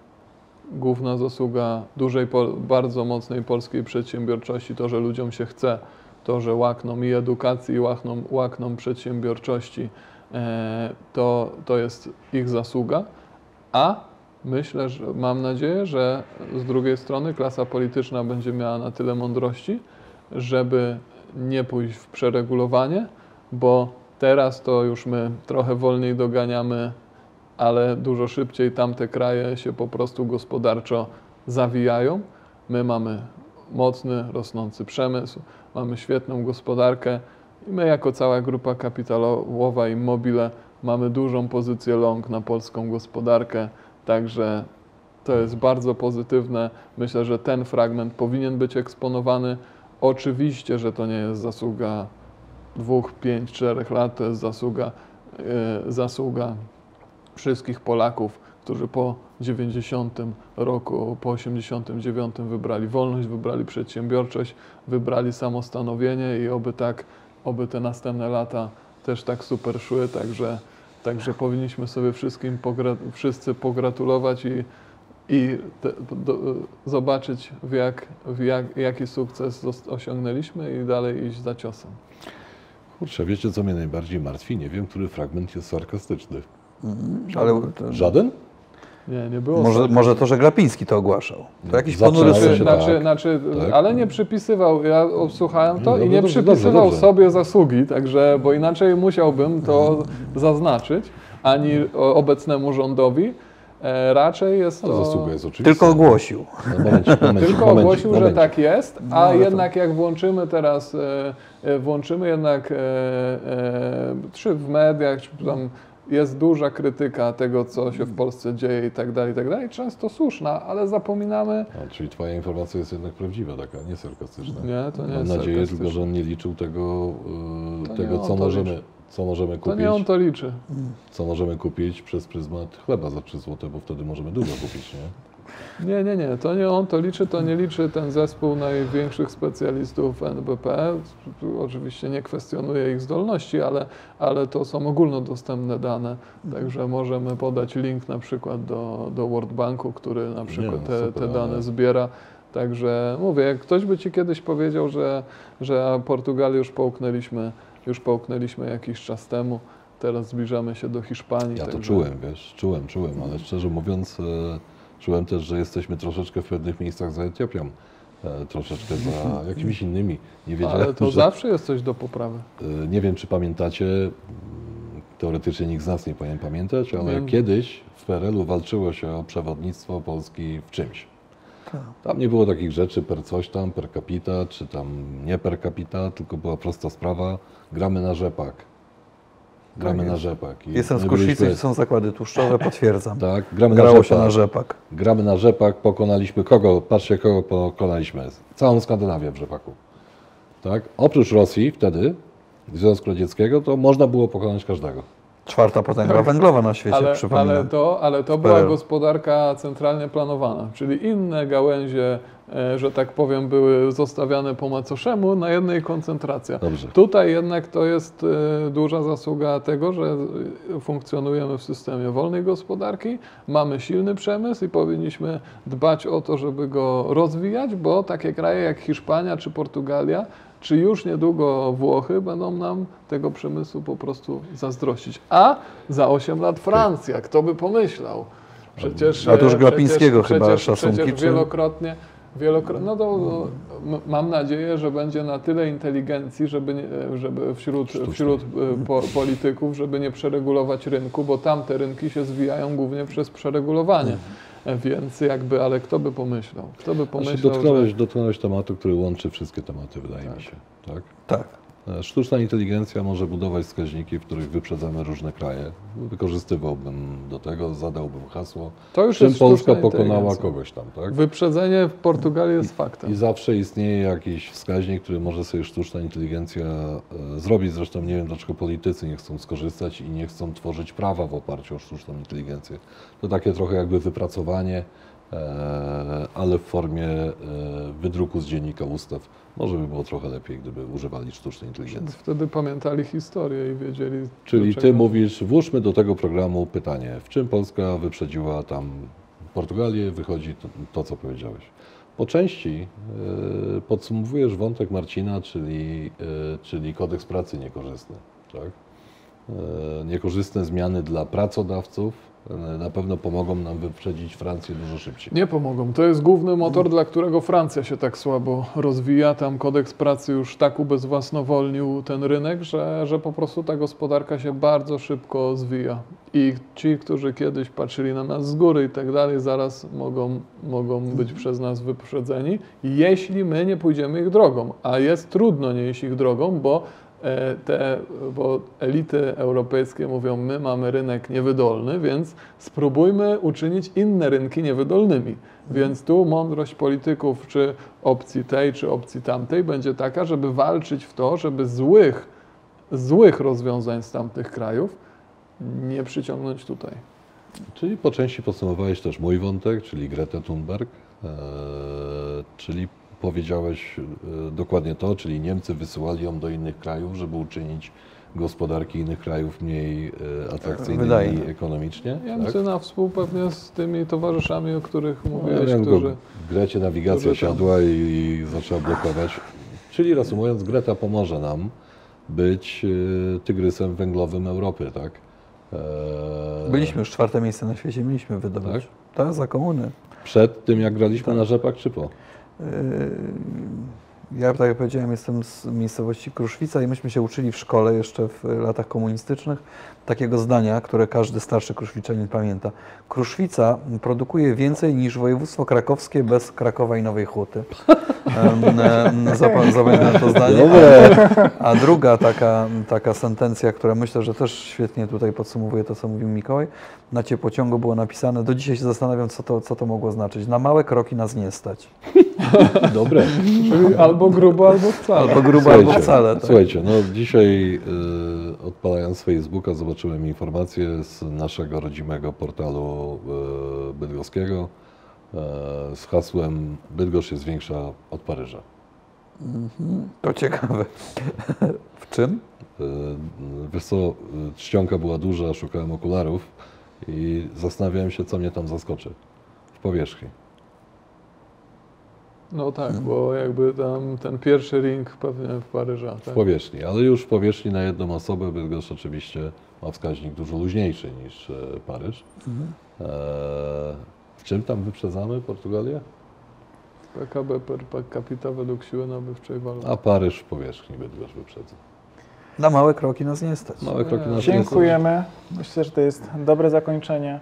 [SPEAKER 3] główna zasługa dużej, bardzo mocnej polskiej przedsiębiorczości, to, że ludziom się chce, to, że łakną i edukacji, i łakną, łakną przedsiębiorczości, to, to jest ich zasługa. A myślę, że mam nadzieję, że z drugiej strony klasa polityczna będzie miała na tyle mądrości, żeby nie pójść w przeregulowanie, bo teraz to już my trochę wolniej doganiamy ale dużo szybciej tamte kraje się po prostu gospodarczo zawijają. My mamy mocny, rosnący przemysł, mamy świetną gospodarkę i my jako cała grupa kapitałowa Immobile mamy dużą pozycję long na polską gospodarkę, także to jest bardzo pozytywne. Myślę, że ten fragment powinien być eksponowany. Oczywiście, że to nie jest zasługa dwóch, pięć, czterech lat, to jest zasługa, e, zasługa wszystkich Polaków, którzy po 90 roku, po 89 wybrali wolność, wybrali przedsiębiorczość, wybrali samostanowienie i oby tak, oby te następne lata też tak super szły, także, także powinniśmy sobie wszystkim pogra, wszyscy pogratulować i, i te, do, zobaczyć w jak, w jak, jaki sukces osiągnęliśmy i dalej iść za ciosem.
[SPEAKER 2] Kurczę, wiecie co mnie najbardziej martwi? Nie wiem, który fragment jest sarkastyczny.
[SPEAKER 4] Ale to,
[SPEAKER 2] Żaden?
[SPEAKER 3] Nie, nie było
[SPEAKER 4] może, może to, że Glapiński to ogłaszał. To jakiś ponury
[SPEAKER 2] się
[SPEAKER 3] Znaczy,
[SPEAKER 2] tak.
[SPEAKER 3] znaczy, znaczy
[SPEAKER 2] tak.
[SPEAKER 3] ale nie przypisywał, ja obsłuchałem to
[SPEAKER 2] No,
[SPEAKER 3] i nie
[SPEAKER 2] dobrze,
[SPEAKER 3] przypisywał
[SPEAKER 2] dobrze, dobrze.
[SPEAKER 3] sobie zasługi, także, bo inaczej musiałbym to zaznaczyć, ani obecnemu rządowi. E, raczej jest
[SPEAKER 2] No,
[SPEAKER 3] to...
[SPEAKER 2] zasługa jest oczywista.
[SPEAKER 4] Tylko ogłosił.
[SPEAKER 2] No, momencik, momencik,
[SPEAKER 3] Tylko
[SPEAKER 2] momencik,
[SPEAKER 3] ogłosił, że
[SPEAKER 2] momencik.
[SPEAKER 3] tak jest,
[SPEAKER 4] No,
[SPEAKER 3] a
[SPEAKER 4] to-
[SPEAKER 3] jednak jak włączymy teraz, e, e, włączymy jednak, czy w mediach, czy tam jest duża krytyka tego, co się w Polsce dzieje i tak dalej, i tak dalej, często słuszna, ale zapominamy,
[SPEAKER 2] No, czyli twoja informacja jest jednak prawdziwa, taka, nie sarkastyczna.
[SPEAKER 3] nie, to nie
[SPEAKER 2] Mam
[SPEAKER 3] jest
[SPEAKER 2] nadzieję tylko, że on nie liczył tego,
[SPEAKER 3] To nie
[SPEAKER 2] tego co,
[SPEAKER 3] to
[SPEAKER 2] możemy,
[SPEAKER 3] liczy.
[SPEAKER 2] co możemy
[SPEAKER 3] To
[SPEAKER 2] kupić.
[SPEAKER 3] nie on to liczy.
[SPEAKER 2] Co możemy kupić przez pryzmat chleba za 3 zł, bo wtedy możemy dużo kupić, nie?
[SPEAKER 3] Nie, nie, nie, to nie on to liczy, to nie liczy ten zespół największych specjalistów NBP. Oczywiście nie kwestionuję ich zdolności, ale, ale to są ogólnodostępne dane, także możemy podać link na przykład do, do World Banku, który na przykład
[SPEAKER 2] no,
[SPEAKER 3] te, te dane zbiera. Także mówię, jak ktoś by ci kiedyś powiedział, że, że Portugalię już połknęliśmy, już połknęliśmy jakiś czas temu, teraz zbliżamy się do Hiszpanii.
[SPEAKER 2] Ja to
[SPEAKER 3] także-
[SPEAKER 2] czułem, wiesz, czułem, czułem, ale szczerze mówiąc, e, czułem też, że jesteśmy troszeczkę w pewnych miejscach za Etiopią, e, troszeczkę za jakimiś innymi. Nie wiedziałem,
[SPEAKER 3] Ale to
[SPEAKER 2] że,
[SPEAKER 3] zawsze jest coś do poprawy.
[SPEAKER 2] e, nie wiem, czy pamiętacie, mm, teoretycznie nikt z nas nie powinien pamiętać, ale
[SPEAKER 3] Wiem.
[SPEAKER 2] kiedyś w PRL-u walczyło się o przewodnictwo Polski w czymś.
[SPEAKER 4] Tak.
[SPEAKER 2] Tam nie było takich rzeczy per coś tam, per capita, czy tam nie per capita, tylko była prosta sprawa, gramy na rzepak. Gramy
[SPEAKER 4] Tak
[SPEAKER 2] na rzepak. I
[SPEAKER 4] Jestem z Kruszwicy,
[SPEAKER 2] byliśmy-
[SPEAKER 4] są zakłady tłuszczowe, potwierdzam.
[SPEAKER 2] Tak, gramy na
[SPEAKER 4] Grało
[SPEAKER 2] rzepak.
[SPEAKER 4] się na rzepak.
[SPEAKER 2] Gramy na rzepak, pokonaliśmy kogo? Patrzcie, kogo pokonaliśmy. Całą Skandynawię w rzepaku. Tak? Oprócz Rosji wtedy, Związku Radzieckiego, to można było pokonać każdego.
[SPEAKER 4] Czwarta potęga węglowa na świecie,
[SPEAKER 3] Ale,
[SPEAKER 4] przypominam.
[SPEAKER 3] ale to, ale to była gospodarka centralnie planowana, czyli inne gałęzie, że tak powiem, były zostawiane po macoszemu, na jednej koncentracja.
[SPEAKER 2] Dobrze.
[SPEAKER 3] Tutaj jednak to jest e, duża zasługa tego, że e, funkcjonujemy w systemie wolnej gospodarki, mamy silny przemysł i powinniśmy dbać o to, żeby go rozwijać, bo takie kraje jak Hiszpania czy Portugalia, czy już niedługo Włochy będą nam tego przemysłu po prostu zazdrościć. A za 8 lat Francja, kto by pomyślał? Przecież,
[SPEAKER 4] A to już
[SPEAKER 3] e,
[SPEAKER 4] Glapińskiego
[SPEAKER 3] przecież,
[SPEAKER 4] chyba
[SPEAKER 3] przecież,
[SPEAKER 4] szacunki,
[SPEAKER 3] Przecież
[SPEAKER 4] czy-
[SPEAKER 3] wielokrotnie, no to mam nadzieję, że będzie na tyle inteligencji, żeby, nie, żeby wśród, wśród e, po, polityków, żeby nie przeregulować rynku, bo tamte rynki się zwijają głównie przez przeregulowanie. Więc jakby, ale kto by pomyślał? Kto by
[SPEAKER 2] Znaczy,
[SPEAKER 3] pomyślał,
[SPEAKER 2] dotknąłeś,
[SPEAKER 3] że...
[SPEAKER 2] dotknąłeś tematu, który łączy wszystkie tematy, wydaje mi się. Tak?
[SPEAKER 4] Tak.
[SPEAKER 2] Sztuczna inteligencja może budować wskaźniki, w których wyprzedzamy różne kraje. Wykorzystywałbym do tego, zadałbym hasło.
[SPEAKER 3] To już
[SPEAKER 2] czym
[SPEAKER 3] jest
[SPEAKER 2] Polska pokonała kogoś tam, tak?
[SPEAKER 3] Wyprzedzenie w Portugalii jest faktem.
[SPEAKER 2] I zawsze istnieje jakiś wskaźnik, który może sobie sztuczna inteligencja e, zrobić. Zresztą nie wiem, dlaczego politycy nie chcą skorzystać i nie chcą tworzyć prawa w oparciu o sztuczną inteligencję. To takie trochę jakby wypracowanie, e, ale w formie e, wydruku z dziennika ustaw. Może by było trochę lepiej, gdyby używali sztucznej inteligencji.
[SPEAKER 3] Wtedy pamiętali historię i wiedzieli.
[SPEAKER 2] Czyli ty mówisz, włóżmy do tego programu pytanie, w czym Polska wyprzedziła tam Portugalię, wychodzi to, to co powiedziałeś. Po części e, podsumowujesz wątek Marcina, czyli, e, czyli kodeks pracy niekorzystny. Tak? E, niekorzystne zmiany dla pracodawców, na pewno pomogą nam wyprzedzić Francję dużo szybciej.
[SPEAKER 3] Nie pomogą. To jest główny motor, dla którego Francja się tak słabo rozwija. Tam kodeks pracy już tak ubezwłasnowolnił ten rynek, że, że po prostu ta gospodarka się bardzo szybko zwija. I ci, którzy kiedyś patrzyli na nas z góry i tak dalej, zaraz mogą, mogą być przez nas wyprzedzeni, jeśli my nie pójdziemy ich drogą. A jest trudno nie iść ich drogą, bo e, te, bo elity europejskie mówią, my mamy rynek niewydolny, więc spróbujmy uczynić inne rynki niewydolnymi. Więc tu mądrość polityków, czy opcji tej, czy opcji tamtej, będzie taka, żeby walczyć w to, żeby złych, złych rozwiązań z tamtych krajów nie przyciągnąć tutaj.
[SPEAKER 2] Czyli po części podsumowałeś też mój wątek, czyli Greta Thunberg, e, czyli powiedziałeś e, dokładnie to, czyli Niemcy wysyłali ją do innych krajów, żeby uczynić gospodarki innych krajów mniej e, atrakcyjnymi ekonomicznie.
[SPEAKER 3] Niemcy na wpół pewnie z tymi towarzyszami, o których
[SPEAKER 2] No,
[SPEAKER 3] mówiłeś,
[SPEAKER 2] ja
[SPEAKER 3] którzy...
[SPEAKER 2] Grecie nawigacja
[SPEAKER 3] którzy tam-
[SPEAKER 2] siadła i, i zaczęła blokować. Czyli reasumując, Greta pomoże nam być e, tygrysem węglowym Europy, tak? E,
[SPEAKER 4] Byliśmy już czwarte miejsce na świecie, mieliśmy wydobyć. Tak, za komuny.
[SPEAKER 2] Przed tym, jak graliśmy na rzepak, czy po?
[SPEAKER 4] Yy, Ja, tak jak powiedziałem, jestem z miejscowości Kruszwica i myśmy się uczyli w szkole jeszcze w latach komunistycznych takiego zdania, które każdy starszy kruszwiczanin pamięta. Kruszwica produkuje więcej niż województwo krakowskie bez Krakowa i Nowej Huty. Zapamiętam to zdanie. A, a druga taka, taka sentencja, która myślę, że też świetnie tutaj podsumowuje to, co mówił Mikołaj. Na ciepłociągu było napisane, do dzisiaj się zastanawiam, co to, co to mogło znaczyć. Na małe kroki nas nie stać.
[SPEAKER 2] Dobre.
[SPEAKER 3] Albo grubo, albo wcale.
[SPEAKER 4] Albo grubo, albo wcale. Tak.
[SPEAKER 2] Słuchajcie, no dzisiaj y, odpalając Facebooka zobaczyłem informację z naszego rodzimego portalu y, bydgoskiego y, z hasłem Bydgoszcz jest większa od Paryża.
[SPEAKER 4] To ciekawe. W czym?
[SPEAKER 2] Y, Wiesz co, czcionka była duża, szukałem okularów i zastanawiałem się, co mnie tam zaskoczy w powierzchni.
[SPEAKER 3] No tak, bo jakby tam ten pierwszy ring pewnie w Paryża.
[SPEAKER 2] W
[SPEAKER 3] Tak?
[SPEAKER 2] powierzchni, ale już w powierzchni na jedną osobę Bydgoszcz oczywiście ma wskaźnik dużo luźniejszy niż e, Paryż. E, w czym tam wyprzedzamy Portugalię?
[SPEAKER 3] PKB per capita według siły nabywczej waluty.
[SPEAKER 2] A Paryż w powierzchni Bydgoszcz wyprzedza.
[SPEAKER 4] Na małe kroki nas nie stać.
[SPEAKER 2] Małe kroki na
[SPEAKER 1] Dziękujemy. Myślę, że to jest dobre zakończenie.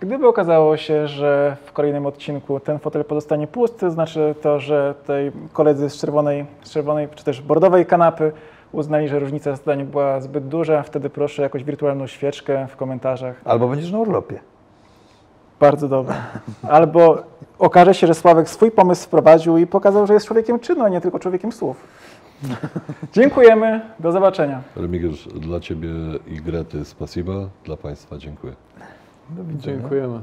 [SPEAKER 1] Gdyby okazało się, że w kolejnym odcinku ten fotel pozostanie pusty, znaczy to, że tej koledzy z czerwonej, z czerwonej czy też bordowej kanapy uznali, że różnica zdań była zbyt duża, wtedy proszę jakąś wirtualną świeczkę w komentarzach.
[SPEAKER 4] Albo będziesz na urlopie.
[SPEAKER 1] Bardzo dobre. Albo okaże się, że Sławek swój pomysł wprowadził i pokazał, że jest człowiekiem czynu, a nie tylko człowiekiem słów. Dziękujemy. Do zobaczenia.
[SPEAKER 2] Remigiusz, dla Ciebie i Grety spasiba, dla Państwa dziękuję.
[SPEAKER 4] Do widzenia.
[SPEAKER 3] Dziękujemy.